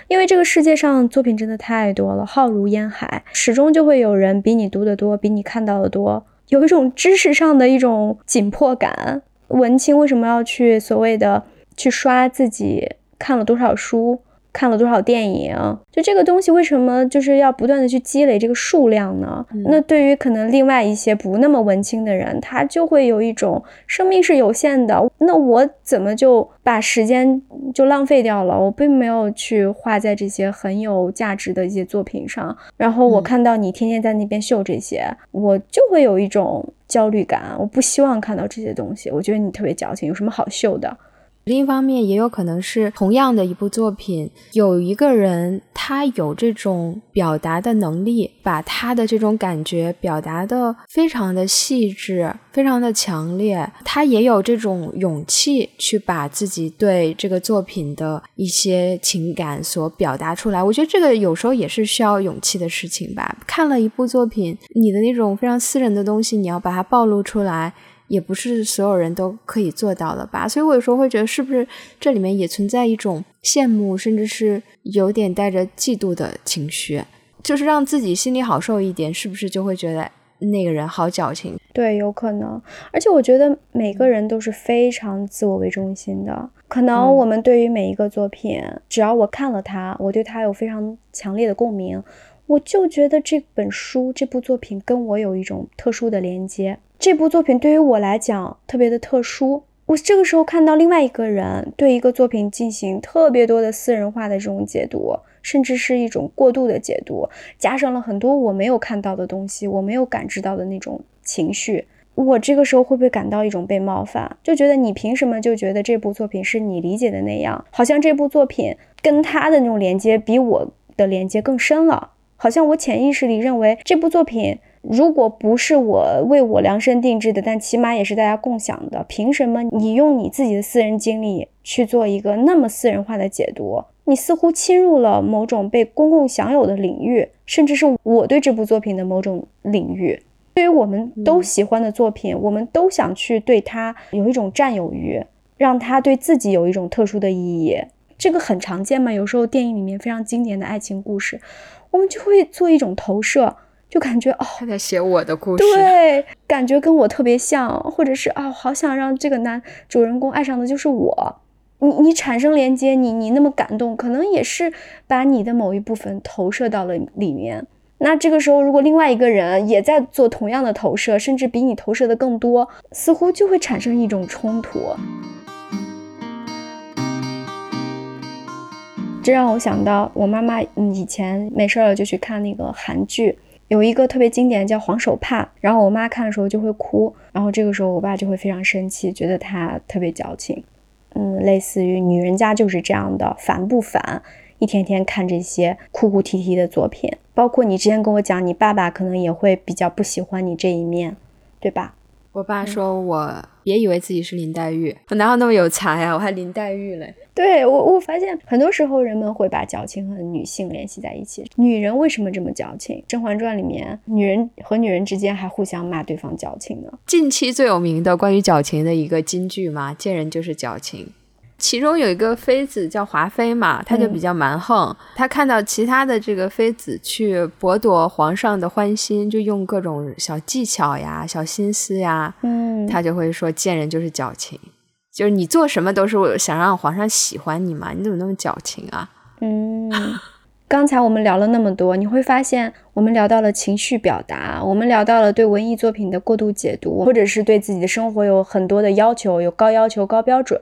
B: 因为这个世界上作品真的太多了，浩如烟海，始终就会有人比你读得多，比你看到的多，有一种知识上的一种紧迫感。文青为什么要去所谓的去刷自己看了多少书？看了多少电影？就这个东西为什么就是要不断的去积累这个数量呢？那对于可能另外一些不那么文青的人，他就会有一种生命是有限的，那我怎么就把时间就浪费掉了？我并没有去花在这些很有价值的一些作品上。然后我看到你天天在那边秀这些，我就会有一种焦虑感。我不希望看到这些东西，我觉得你特别矫情，有什么好秀的？
A: 另一方面，也有可能是同样的一部作品，有一个人他有这种表达的能力，把他的这种感觉表达的非常的细致，非常的强烈。他也有这种勇气去把自己对这个作品的一些情感所表达出来。我觉得这个有时候也是需要勇气的事情吧。看了一部作品，你的那种非常私人的东西，你要把它暴露出来。也不是所有人都可以做到的吧，所以我有时候会觉得，是不是这里面也存在一种羡慕，甚至是有点带着嫉妒的情绪，就是让自己心里好受一点，是不是就会觉得那个人好矫情？
B: 对，有可能。而且我觉得每个人都是非常自我为中心的，可能我们对于每一个作品，只要我看了它，我对它有非常强烈的共鸣，我就觉得这本书、这部作品跟我有一种特殊的连接。这部作品对于我来讲特别的特殊。我这个时候看到另外一个人对一个作品进行特别多的私人化的这种解读，甚至是一种过度的解读，加上了很多我没有看到的东西，我没有感知到的那种情绪。我这个时候会不会感到一种被冒犯？就觉得你凭什么就觉得这部作品是你理解的那样？好像这部作品跟他的那种连接比我的连接更深了。好像我潜意识里认为这部作品。如果不是我为我量身定制的，但起码也是大家共享的，凭什么你用你自己的私人经历去做一个那么私人化的解读？你似乎侵入了某种被公共享有的领域，甚至是我对这部作品的某种领域。对于我们都喜欢的作品，我们都想去对它有一种占有欲，让它对自己有一种特殊的意义。这个很常见嘛？有时候电影里面非常经典的爱情故事，我们就会做一种投射。就感觉哦，
A: 他在写我的故事，
B: 对，感觉跟我特别像，或者是啊，好想让这个男主人公爱上的就是我。你你产生连接，你你那么感动，可能也是把你的某一部分投射到了里面。那这个时候，如果另外一个人也在做同样的投射，甚至比你投射的更多，似乎就会产生一种冲突。这让我想到，我妈妈以前没事儿了就去看那个韩剧。有一个特别经典叫《黄手帕》，然后我妈看的时候就会哭，然后这个时候我爸就会非常生气，觉得她特别矫情。嗯，类似于女人家就是这样的，烦不烦？一天天看这些哭哭啼啼的作品，包括你之前跟我讲，你爸爸可能也会比较不喜欢你这一面，对吧？
A: 我爸说：“我别以为自己是林黛玉，我哪有那么有才呀？我还林黛玉嘞。”
B: 对我，我发现很多时候人们会把矫情和女性联系在一起。女人为什么这么矫情？《甄嬛传》里面，女人和女人之间还互相骂对方矫情呢。
A: 近期最有名的关于矫情的一个金句嘛，见人就是矫情。其中有一个妃子叫华妃嘛，她就比较蛮横。她看到其他的这个妃子去博夺皇上的欢心，就用各种小技巧呀、小心思呀，
B: 嗯，
A: 她就会说见人就是矫情，就是你做什么都是想让皇上喜欢你嘛，你怎么那么矫情啊？
B: 嗯，刚才我们聊了那么多，你会发现我们聊到了情绪表达，我们聊到了对文艺作品的过度解读，或者是对自己的生活有很多的要求，有高要求、高标准。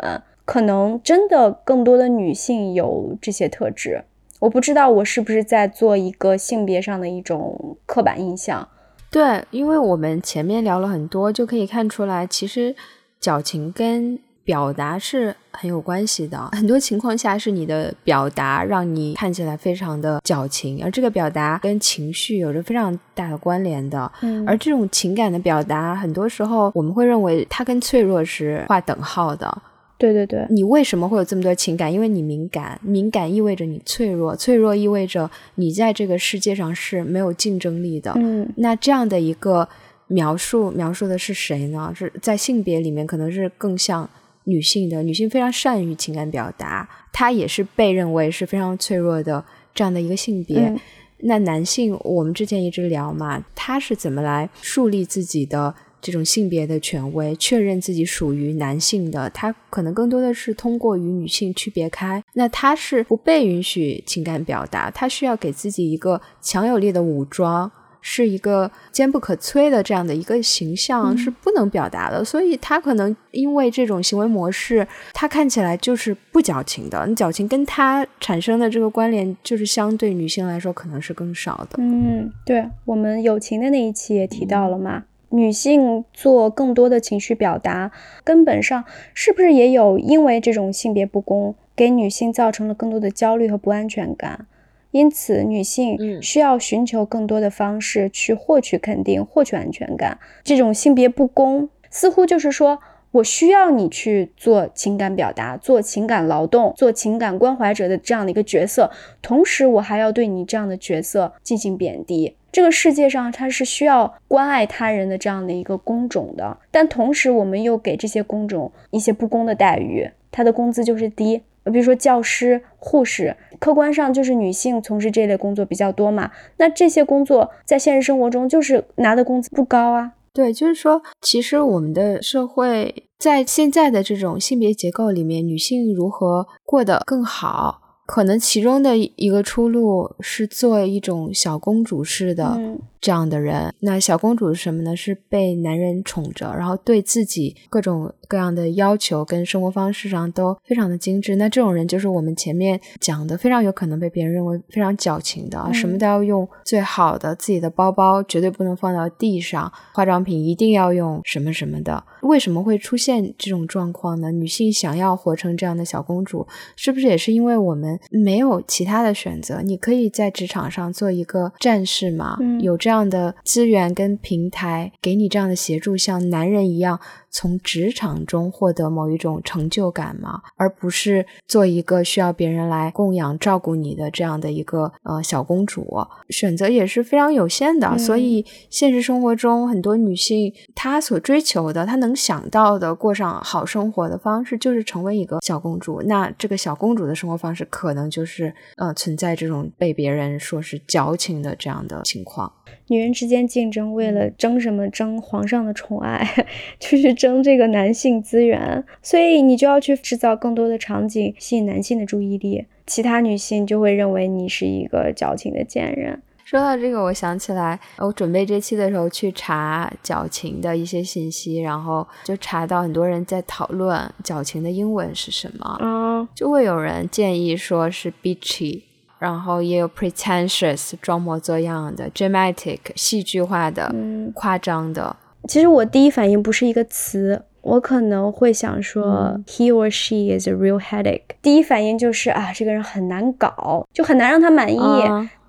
B: 可能真的更多的女性有这些特质，我不知道我是不是在做一个性别上的一种刻板印象。
A: 对，因为我们前面聊了很多，就可以看出来，其实矫情跟表达是很有关系的。很多情况下是你的表达让你看起来非常的矫情，而这个表达跟情绪有着非常大的关联的。
B: 嗯，
A: 而这种情感的表达，很多时候我们会认为它跟脆弱是划等号的。
B: 对对对，
A: 你为什么会有这么多情感？因为你敏感，敏感意味着你脆弱，脆弱意味着你在这个世界上是没有竞争力的。
B: 嗯，
A: 那这样的一个描述，描述的是谁呢？是在性别里面可能是更像女性的，女性非常善于情感表达，她也是被认为是非常脆弱的这样的一个性别。那男性，我们之前一直聊嘛，他是怎么来树立自己的？这种性别的权威，确认自己属于男性的，他可能更多的是通过与女性区别开。那他是不被允许情感表达，他需要给自己一个强有力的武装，是一个坚不可摧的这样的一个形象，是不能表达的。所以他可能因为这种行为模式，他看起来就是不矫情的。矫情跟他产生的这个关联，就是相对女性来说可能是更少的。
B: 嗯，对我们友情的那一期也提到了嘛。女性做更多的情绪表达，根本上是不是也有因为这种性别不公，给女性造成了更多的焦虑和不安全感？因此，女性需要寻求更多的方式去获取肯定、获取安全感。这种性别不公，似乎就是说我需要你去做情感表达、做情感劳动、做情感关怀者的这样的一个角色，同时我还要对你这样的角色进行贬低。这个世界上，它是需要关爱他人的这样的一个工种的，但同时我们又给这些工种一些不公的待遇，他的工资就是低。比如说教师、护士，客观上就是女性从事这类工作比较多嘛。那这些工作在现实生活中就是拿的工资不高啊。
A: 对，就是说，其实我们的社会在现在的这种性别结构里面，女性如何过得更好？可能其中的一个出路是做一种小公主式的这样的人。那小公主是什么呢？是被男人宠着，然后对自己各种各样的要求跟生活方式上都非常的精致。那这种人就是我们前面讲的，非常有可能被别人认为非常矫情的，什么都要用最好的，自己的包包绝对不能放到地上，化妆品一定要用什么什么的。为什么会出现这种状况呢？女性想要活成这样的小公主，是不是也是因为我们没有其他的选择？你可以在职场上做一个战士嘛，有这这样的资源跟平台给你这样的协助，像男人一样。从职场中获得某一种成就感吗？而不是做一个需要别人来供养、照顾你的这样的一个呃小公主，选择也是非常有限的。所以现实生活中，很多女性她所追求的、她能想到的过上好生活的方式，就是成为一个小公主。那这个小公主的生活方式，可能就是呃存在这种被别人说是矫情的这样的情况。
B: 女人之间竞争，为了争什么？争皇上的宠爱，就是争这个男性资源。所以你就要去制造更多的场景，吸引男性的注意力。其他女性就会认为你是一个矫情的贱人。
A: 说到这个，我想起来，我准备这期的时候去查矫情的一些信息，然后就查到很多人在讨论矫情的英文是什么。嗯，就会有人建议说是 bitchy。然后也有 pretentious 装模作样的，dramatic 戏剧化的，夸张的。
B: 其实我第一反应不是一个词，我可能会想说 he or she is a real headache。第一反应就是啊，这个人很难搞，就很难让他满意，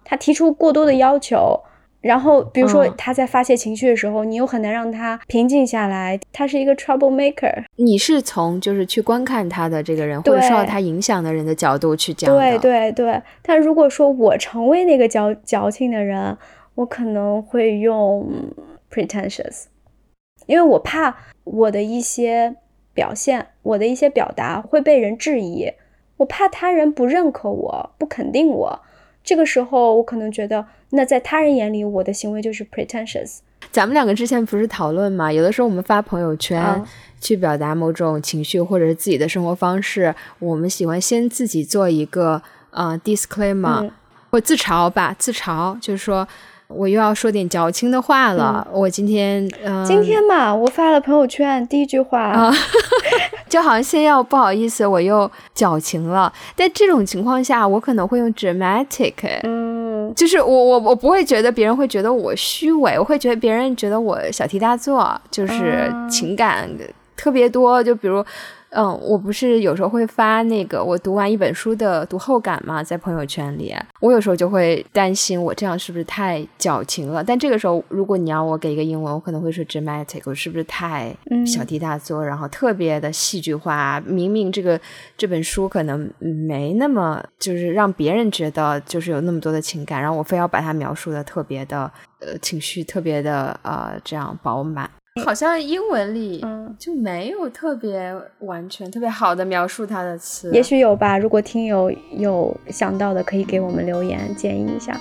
B: 他提出过多的要求。然后，比如说他在发泄情绪的时候，你又很难让他平静下来。他是一个 trouble maker。
A: 你是从就是去观看他的这个人，或者受到他影响的人的角度去讲
B: 的。对对对。但如果说我成为那个矫矫情的人，我可能会用 pretentious，因为我怕我的一些表现，我的一些表达会被人质疑，我怕他人不认可我，不肯定我。这个时候，我可能觉得，那在他人眼里，我的行为就是 pretentious。
A: 咱们两个之前不是讨论嘛？有的时候我们发朋友圈去表达某种情绪，或者是自己的生活方式，我们喜欢先自己做一个呃 disclaimer，或自嘲吧，自嘲就是说。我又要说点矫情的话了。我今天，
B: 今天嘛，我发了朋友圈，第一句话啊，
A: 就好像先要不好意思，我又矫情了。但这种情况下，我可能会用 dramatic，嗯，就是我我我不会觉得别人会觉得我虚伪，我会觉得别人觉得我小题大做，就是情感特别多，就比如。嗯，我不是有时候会发那个我读完一本书的读后感嘛，在朋友圈里，我有时候就会担心我这样是不是太矫情了。但这个时候，如果你要我给一个英文，我可能会说 dramatic，我是不是太小题大做，然后特别的戏剧化？明明这个这本书可能没那么，就是让别人觉得就是有那么多的情感，然后我非要把它描述的特别的呃情绪特别的呃这样饱满。好像英文里就没有特别完全、特别好的描述它的词。
B: 也许有吧，如果听友有想到的，可以给我们留言建议一下。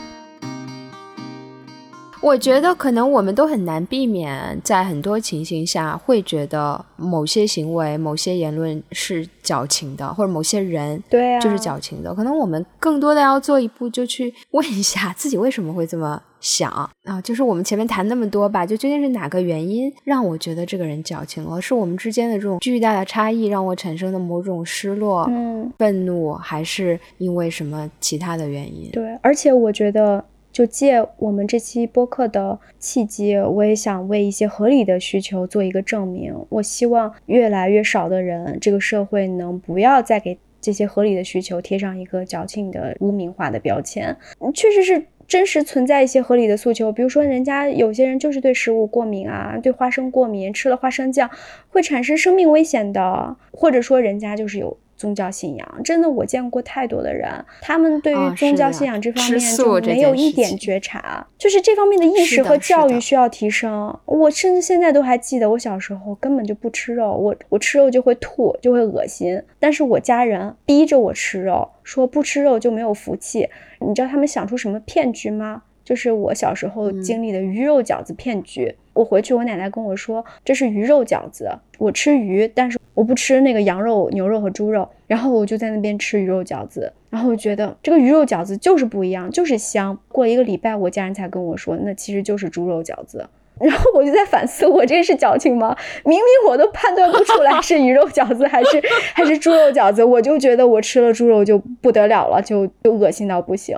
A: 我觉得可能我们都很难避免，在很多情形下会觉得某些行为、某些言论是矫情的，或者某些人
B: 对啊
A: 就是矫情的。可能我们更多的要做一步，就去问一下自己为什么会这么想 啊？就是我们前面谈那么多吧，就究竟是哪个原因让我觉得这个人矫情了？是我们之间的这种巨大的差异让我产生的某种失落、嗯愤怒，还是因为什么其他的原因？
B: 对，而且我觉得。就借我们这期播客的契机，我也想为一些合理的需求做一个证明。我希望越来越少的人，这个社会能不要再给这些合理的需求贴上一个矫情的污名化的标签。确实是。真实存在一些合理的诉求，比如说人家有些人就是对食物过敏啊，对花生过敏，吃了花生酱会产生生命危险的，或者说人家就是有宗教信仰。真的，我见过太多的人，他们对于宗教信仰这方面就没有一点觉察，就是这方面的意识和教育需要提升。我甚至现在都还记得，我小时候根本就不吃肉，我我吃肉就会吐，就会恶心，但是我家人逼着我吃肉，说不吃肉就没有福气。你知道他们想出什么骗局吗？就是我小时候经历的鱼肉饺子骗局。我回去，我奶奶跟我说这是鱼肉饺子，我吃鱼，但是我不吃那个羊肉、牛肉和猪肉。然后我就在那边吃鱼肉饺子，然后我觉得这个鱼肉饺子就是不一样，就是香。过了一个礼拜，我家人才跟我说，那其实就是猪肉饺子。然后我就在反思，我这是矫情吗？明明我都判断不出来是鱼肉饺子还是还是猪肉饺子，我就觉得我吃了猪肉就不得了了，就就恶心到不行。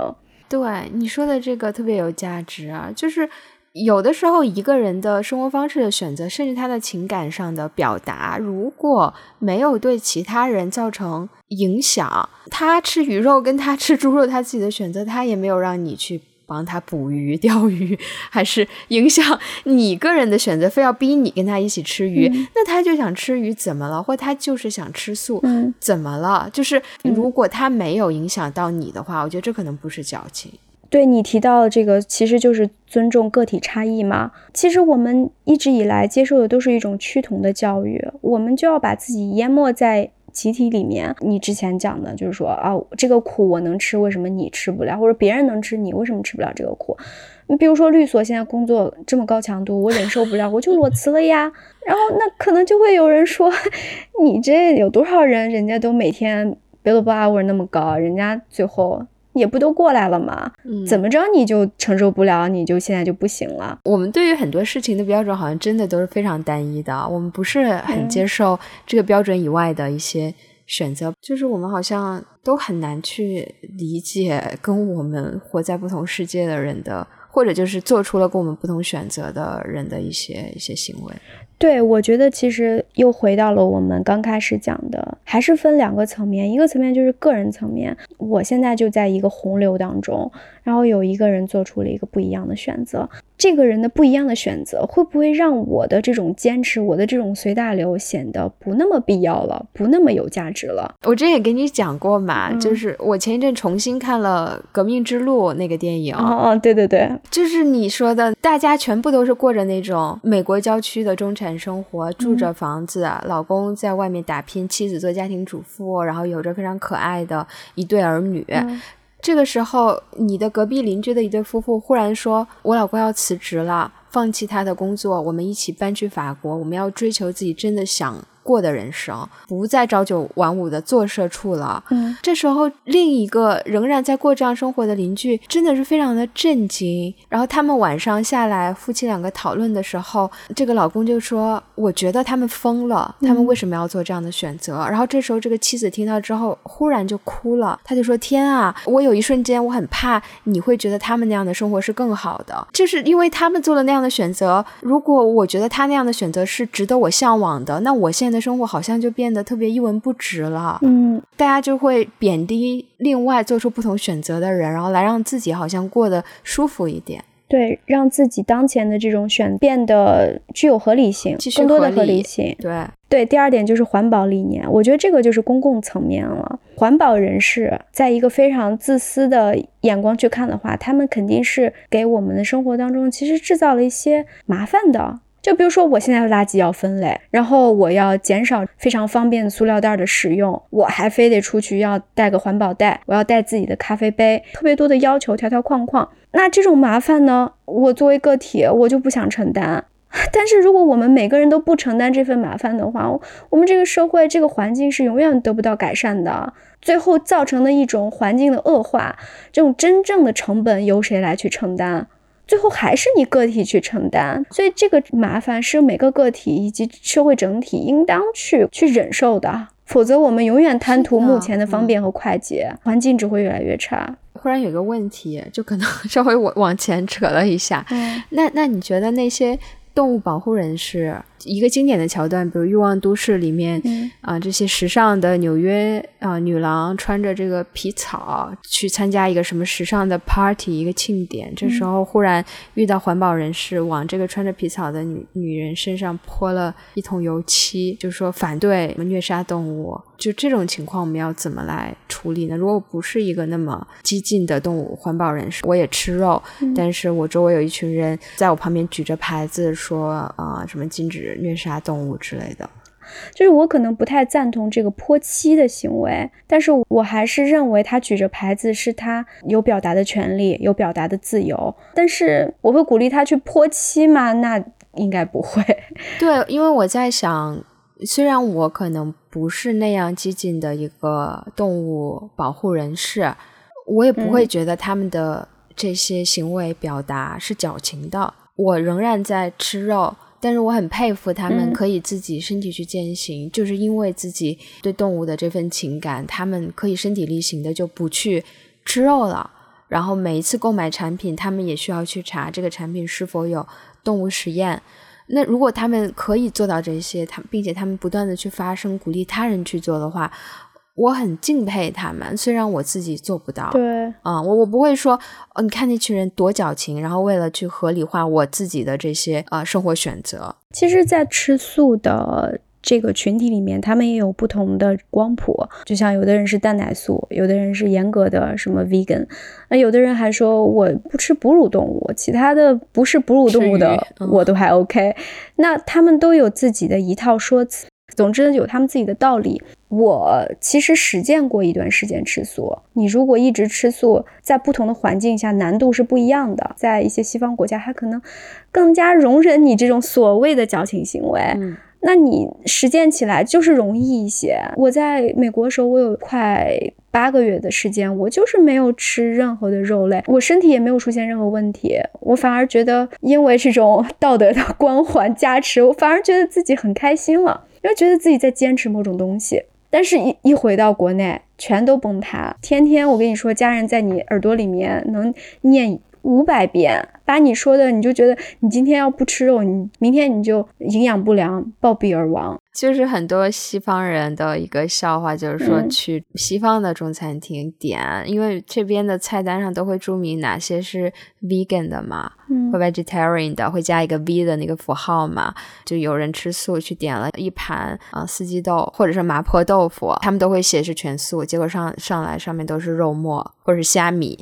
A: 对你说的这个特别有价值啊，就是有的时候一个人的生活方式的选择，甚至他的情感上的表达，如果没有对其他人造成影响，他吃鱼肉跟他吃猪肉，他自己的选择，他也没有让你去。帮他捕鱼、钓鱼，还是影响你个人的选择？非要逼你跟他一起吃鱼，那他就想吃鱼，怎么了？或他就是想吃素，怎么了？就是如果他没有影响到你的话，我觉得这可能不是矫情。
B: 对你提到的这个，其实就是尊重个体差异嘛。其实我们一直以来接受的都是一种趋同的教育，我们就要把自己淹没在。集体里面，你之前讲的就是说啊，这个苦我能吃，为什么你吃不了？或者别人能吃，你为什么吃不了这个苦？你比如说律所现在工作这么高强度，我忍受不了，我就裸辞了呀。然后那可能就会有人说，你这有多少人，人家都每天 billable hour 那么高，人家最后。也不都过来了吗？怎么着你就承受不了？你就现在就不行了？
A: 我们对于很多事情的标准好像真的都是非常单一的，我们不是很接受这个标准以外的一些选择。就是我们好像都很难去理解跟我们活在不同世界的人的，或者就是做出了跟我们不同选择的人的一些一些行为。
B: 对，我觉得其实又回到了我们刚开始讲的，还是分两个层面，一个层面就是个人层面，我现在就在一个洪流当中，然后有一个人做出了一个不一样的选择。这个人的不一样的选择，会不会让我的这种坚持，我的这种随大流显得不那么必要了，不那么有价值了？
A: 我之前也给你讲过嘛，就是我前一阵重新看了《革命之路》那个电影。
B: 哦哦，对对对，
A: 就是你说的，大家全部都是过着那种美国郊区的中产生活，住着房子，老公在外面打拼，妻子做家庭主妇，然后有着非常可爱的一对儿女。这个时候，你的隔壁邻居的一对夫妇忽然说：“我老公要辞职了，放弃他的工作，我们一起搬去法国，我们要追求自己真的想。”过的人生不再朝九晚五的做社畜了。嗯，这时候另一个仍然在过这样生活的邻居真的是非常的震惊。然后他们晚上下来，夫妻两个讨论的时候，这个老公就说：“我觉得他们疯了，他们为什么要做这样的选择？”然后这时候这个妻子听到之后，忽然就哭了。他就说：“天啊，我有一瞬间我很怕你会觉得他们那样的生活是更好的，就是因为他们做了那样的选择。如果我觉得他那样的选择是值得我向往的，那我现在的生活好像就变得特别一文不值了，嗯，大家就会贬低另外做出不同选择的人，然后来让自己好像过得舒服一点，
B: 对，让自己当前的这种选变得具有合理性，更多的合理性，
A: 对
B: 对。第二点就是环保理念，我觉得这个就是公共层面了。环保人士在一个非常自私的眼光去看的话，他们肯定是给我们的生活当中其实制造了一些麻烦的。就比如说，我现在的垃圾要分类，然后我要减少非常方便塑料袋的使用，我还非得出去要带个环保袋，我要带自己的咖啡杯，特别多的要求，条条框框。那这种麻烦呢，我作为个体，我就不想承担。但是如果我们每个人都不承担这份麻烦的话，我们这个社会、这个环境是永远得不到改善的，最后造成的一种环境的恶化，这种真正的成本由谁来去承担？最后还是你个体去承担，所以这个麻烦是每个个体以及社会整体应当去去忍受的，否则我们永远贪图目前的方便和快捷，环境只会越来越差。
A: 忽然有个问题，就可能 稍微往往前扯了一下。
B: 嗯，
A: 那那你觉得那些动物保护人士？一个经典的桥段，比如《欲望都市》里面啊，这些时尚的纽约啊女郎穿着这个皮草去参加一个什么时尚的 party，一个庆典，这时候忽然遇到环保人士，往这个穿着皮草的女女人身上泼了一桶油漆，就说反对虐杀动物。就这种情况，我们要怎么来处理呢？如果我不是一个那么激进的动物环保人士，我也吃肉，但是我周围有一群人在我旁边举着牌子说啊什么禁止。虐杀动物之类的，
B: 就是我可能不太赞同这个泼漆的行为，但是我还是认为他举着牌子是他有表达的权利，有表达的自由。但是我会鼓励他去泼漆吗？那应该不会。
A: 对，因为我在想，虽然我可能不是那样激进的一个动物保护人士，我也不会觉得他们的这些行为表达是矫情的。我仍然在吃肉。但是我很佩服他们可以自己身体去践行，就是因为自己对动物的这份情感，他们可以身体力行的就不去吃肉了。然后每一次购买产品，他们也需要去查这个产品是否有动物实验。那如果他们可以做到这些，他并且他们不断的去发声，鼓励他人去做的话。我很敬佩他们，虽然我自己做不到。
B: 对，
A: 啊，我我不会说，哦，你看那群人多矫情，然后为了去合理化我自己的这些呃生活选择。
B: 其实，在吃素的这个群体里面，他们也有不同的光谱。就像有的人是蛋奶素，有的人是严格的什么 vegan，那有的人还说我不吃哺乳动物，其他的不是哺乳动物的我都还 OK。那他们都有自己的一套说辞。总之有他们自己的道理。我其实实践过一段时间吃素。你如果一直吃素，在不同的环境下难度是不一样的。在一些西方国家，它可能更加容忍你这种所谓的矫情行为。嗯，那你实践起来就是容易一些。我在美国的时候，我有快八个月的时间，我就是没有吃任何的肉类，我身体也没有出现任何问题。我反而觉得，因为这种 道德的 光环加持，我反而觉得自己很开心了。因为觉得自己在坚持某种东西，但是一一回到国内，全都崩塌。天天我跟你说，家人在你耳朵里面能念五百遍，把你说的，你就觉得你今天要不吃肉，你明天你就营养不良，暴毙而亡。
A: 就是很多西方人的一个笑话，就是说去西方的中餐厅点，因为这边的菜单上都会注明哪些是 vegan 的嘛，会 vegetarian 的，会加一个 V 的那个符号嘛。就有人吃素去点了一盘啊四季豆或者是麻婆豆腐，他们都会写是全素，结果上上来上面都是肉末或者是虾米，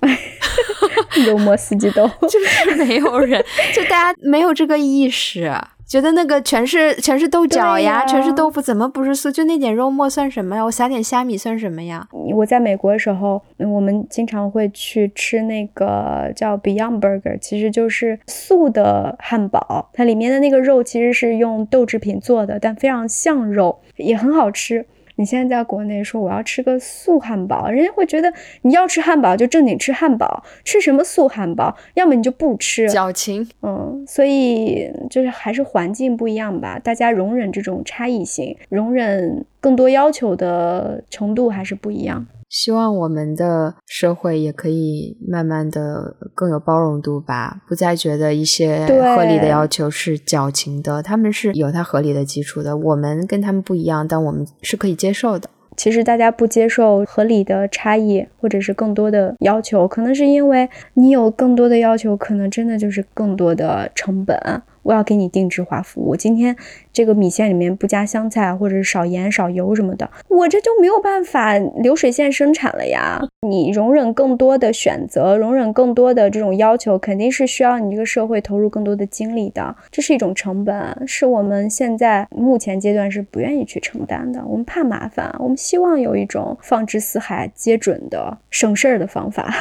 B: 肉末四季豆，
A: 就是没有人，就大家没有这个意识。觉得那个全是全是豆角呀，全是豆腐，怎么不是素？就那点肉末算什么呀？我撒点虾米算什么呀？
B: 我在美国的时候，我们经常会去吃那个叫 Beyond Burger，其实就是素的汉堡，它里面的那个肉其实是用豆制品做的，但非常像肉，也很好吃。你现在在国内说我要吃个素汉堡，人家会觉得你要吃汉堡就正经吃汉堡，吃什么素汉堡？要么你就不吃，
A: 矫情。
B: 嗯，所以就是还是环境不一样吧，大家容忍这种差异性，容忍更多要求的程度还是不一样。
A: 希望我们的社会也可以慢慢的更有包容度吧，不再觉得一些合理的要求是矫情的，他们是有它合理的基础的。我们跟他们不一样，但我们是可以接受的。
B: 其实大家不接受合理的差异，或者是更多的要求，可能是因为你有更多的要求，可能真的就是更多的成本。我要给你定制化服务。今天这个米线里面不加香菜，或者是少盐少油什么的，我这就没有办法流水线生产了呀。你容忍更多的选择，容忍更多的这种要求，肯定是需要你这个社会投入更多的精力的。这是一种成本，是我们现在目前阶段是不愿意去承担的。我们怕麻烦，我们希望有一种放之四海皆准的省事儿的方法。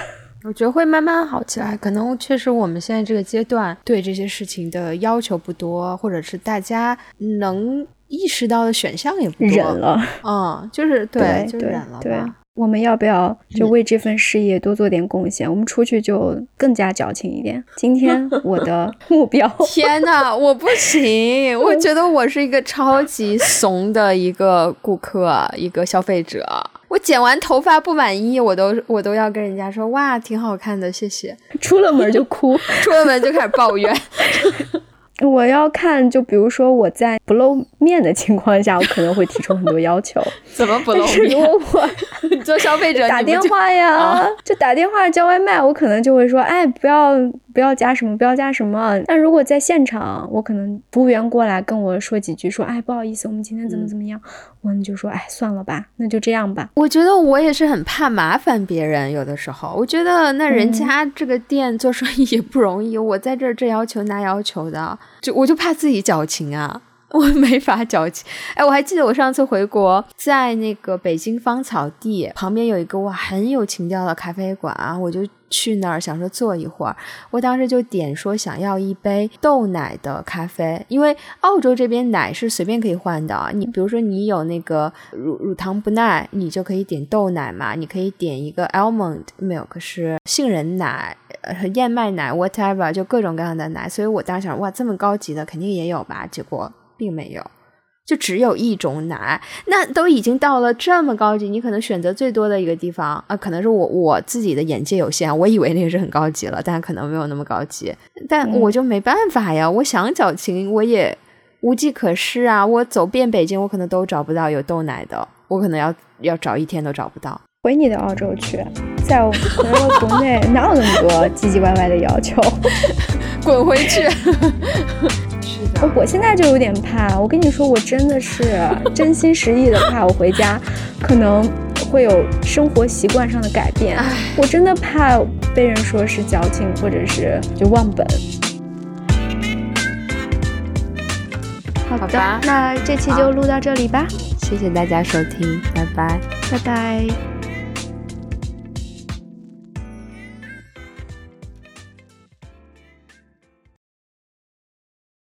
A: 我觉得会慢慢好起来，可能确实我们现在这个阶段对这些事情的要求不多，或者是大家能意识到的选项也不多，
B: 忍了，
A: 嗯，就是
B: 对，
A: 就忍了吧。
B: 我们要不要就为这份事业多做点贡献？我们出去就更加矫情一点。今天 我的目标，
A: 天哪，我不行，我觉得我是一个超级怂的一个顾客，一个消费者。我剪完头发不满意，我都我都要跟人家说哇，挺好看的，谢谢。
B: 出了门就哭，
A: 出了门就开始抱怨。
B: 我要看，就比如说我在不露面的情况下，我可能会提出很多要求。
A: 怎么不露面？
B: 如果我
A: 做消费者
B: 打电话呀，就打电话叫外卖，我可能就会说，哎，不要不要加什么，不要加什么。但如果在现场，我可能服务员过来跟我说几句，说，哎，不好意思，我们今天怎么怎么样，我就说，哎，算了吧，那就这样吧。
A: 我觉得我也是很怕麻烦别人，有的时候，我觉得那人家这个店做生意也不容易，我在这儿这要求那要求的。就我就怕自己矫情啊，我没法矫情。哎，我还记得我上次回国，在那个北京芳草地旁边有一个哇很有情调的咖啡馆啊，我就去那儿想说坐一会儿。我当时就点说想要一杯豆奶的咖啡，因为澳洲这边奶是随便可以换的。你比如说你有那个乳乳糖不耐，你就可以点豆奶嘛，你可以点一个 almond milk 是杏仁奶。燕麦奶，whatever，就各种各样的奶，所以我当时想，哇，这么高级的肯定也有吧？结果并没有，就只有一种奶。那都已经到了这么高级，你可能选择最多的一个地方啊，可能是我我自己的眼界有限，我以为那个是很高级了，但可能没有那么高级。但我就没办法呀，我想矫情，我也无计可施啊。我走遍北京，我可能都找不到有豆奶的，我可能要要找一天都找不到。
B: 回你的澳洲去，在我回到国内 哪有那么多唧唧歪歪的要求？
A: 滚回去！
B: 我现在就有点怕。我跟你说，我真的是真心实意的怕，我回家可能会有生活习惯上的改变。我真的怕被人说是矫情，或者是就忘本。好的，那这期就录到这里吧。
A: 谢谢大家收听，拜拜，
B: 拜拜。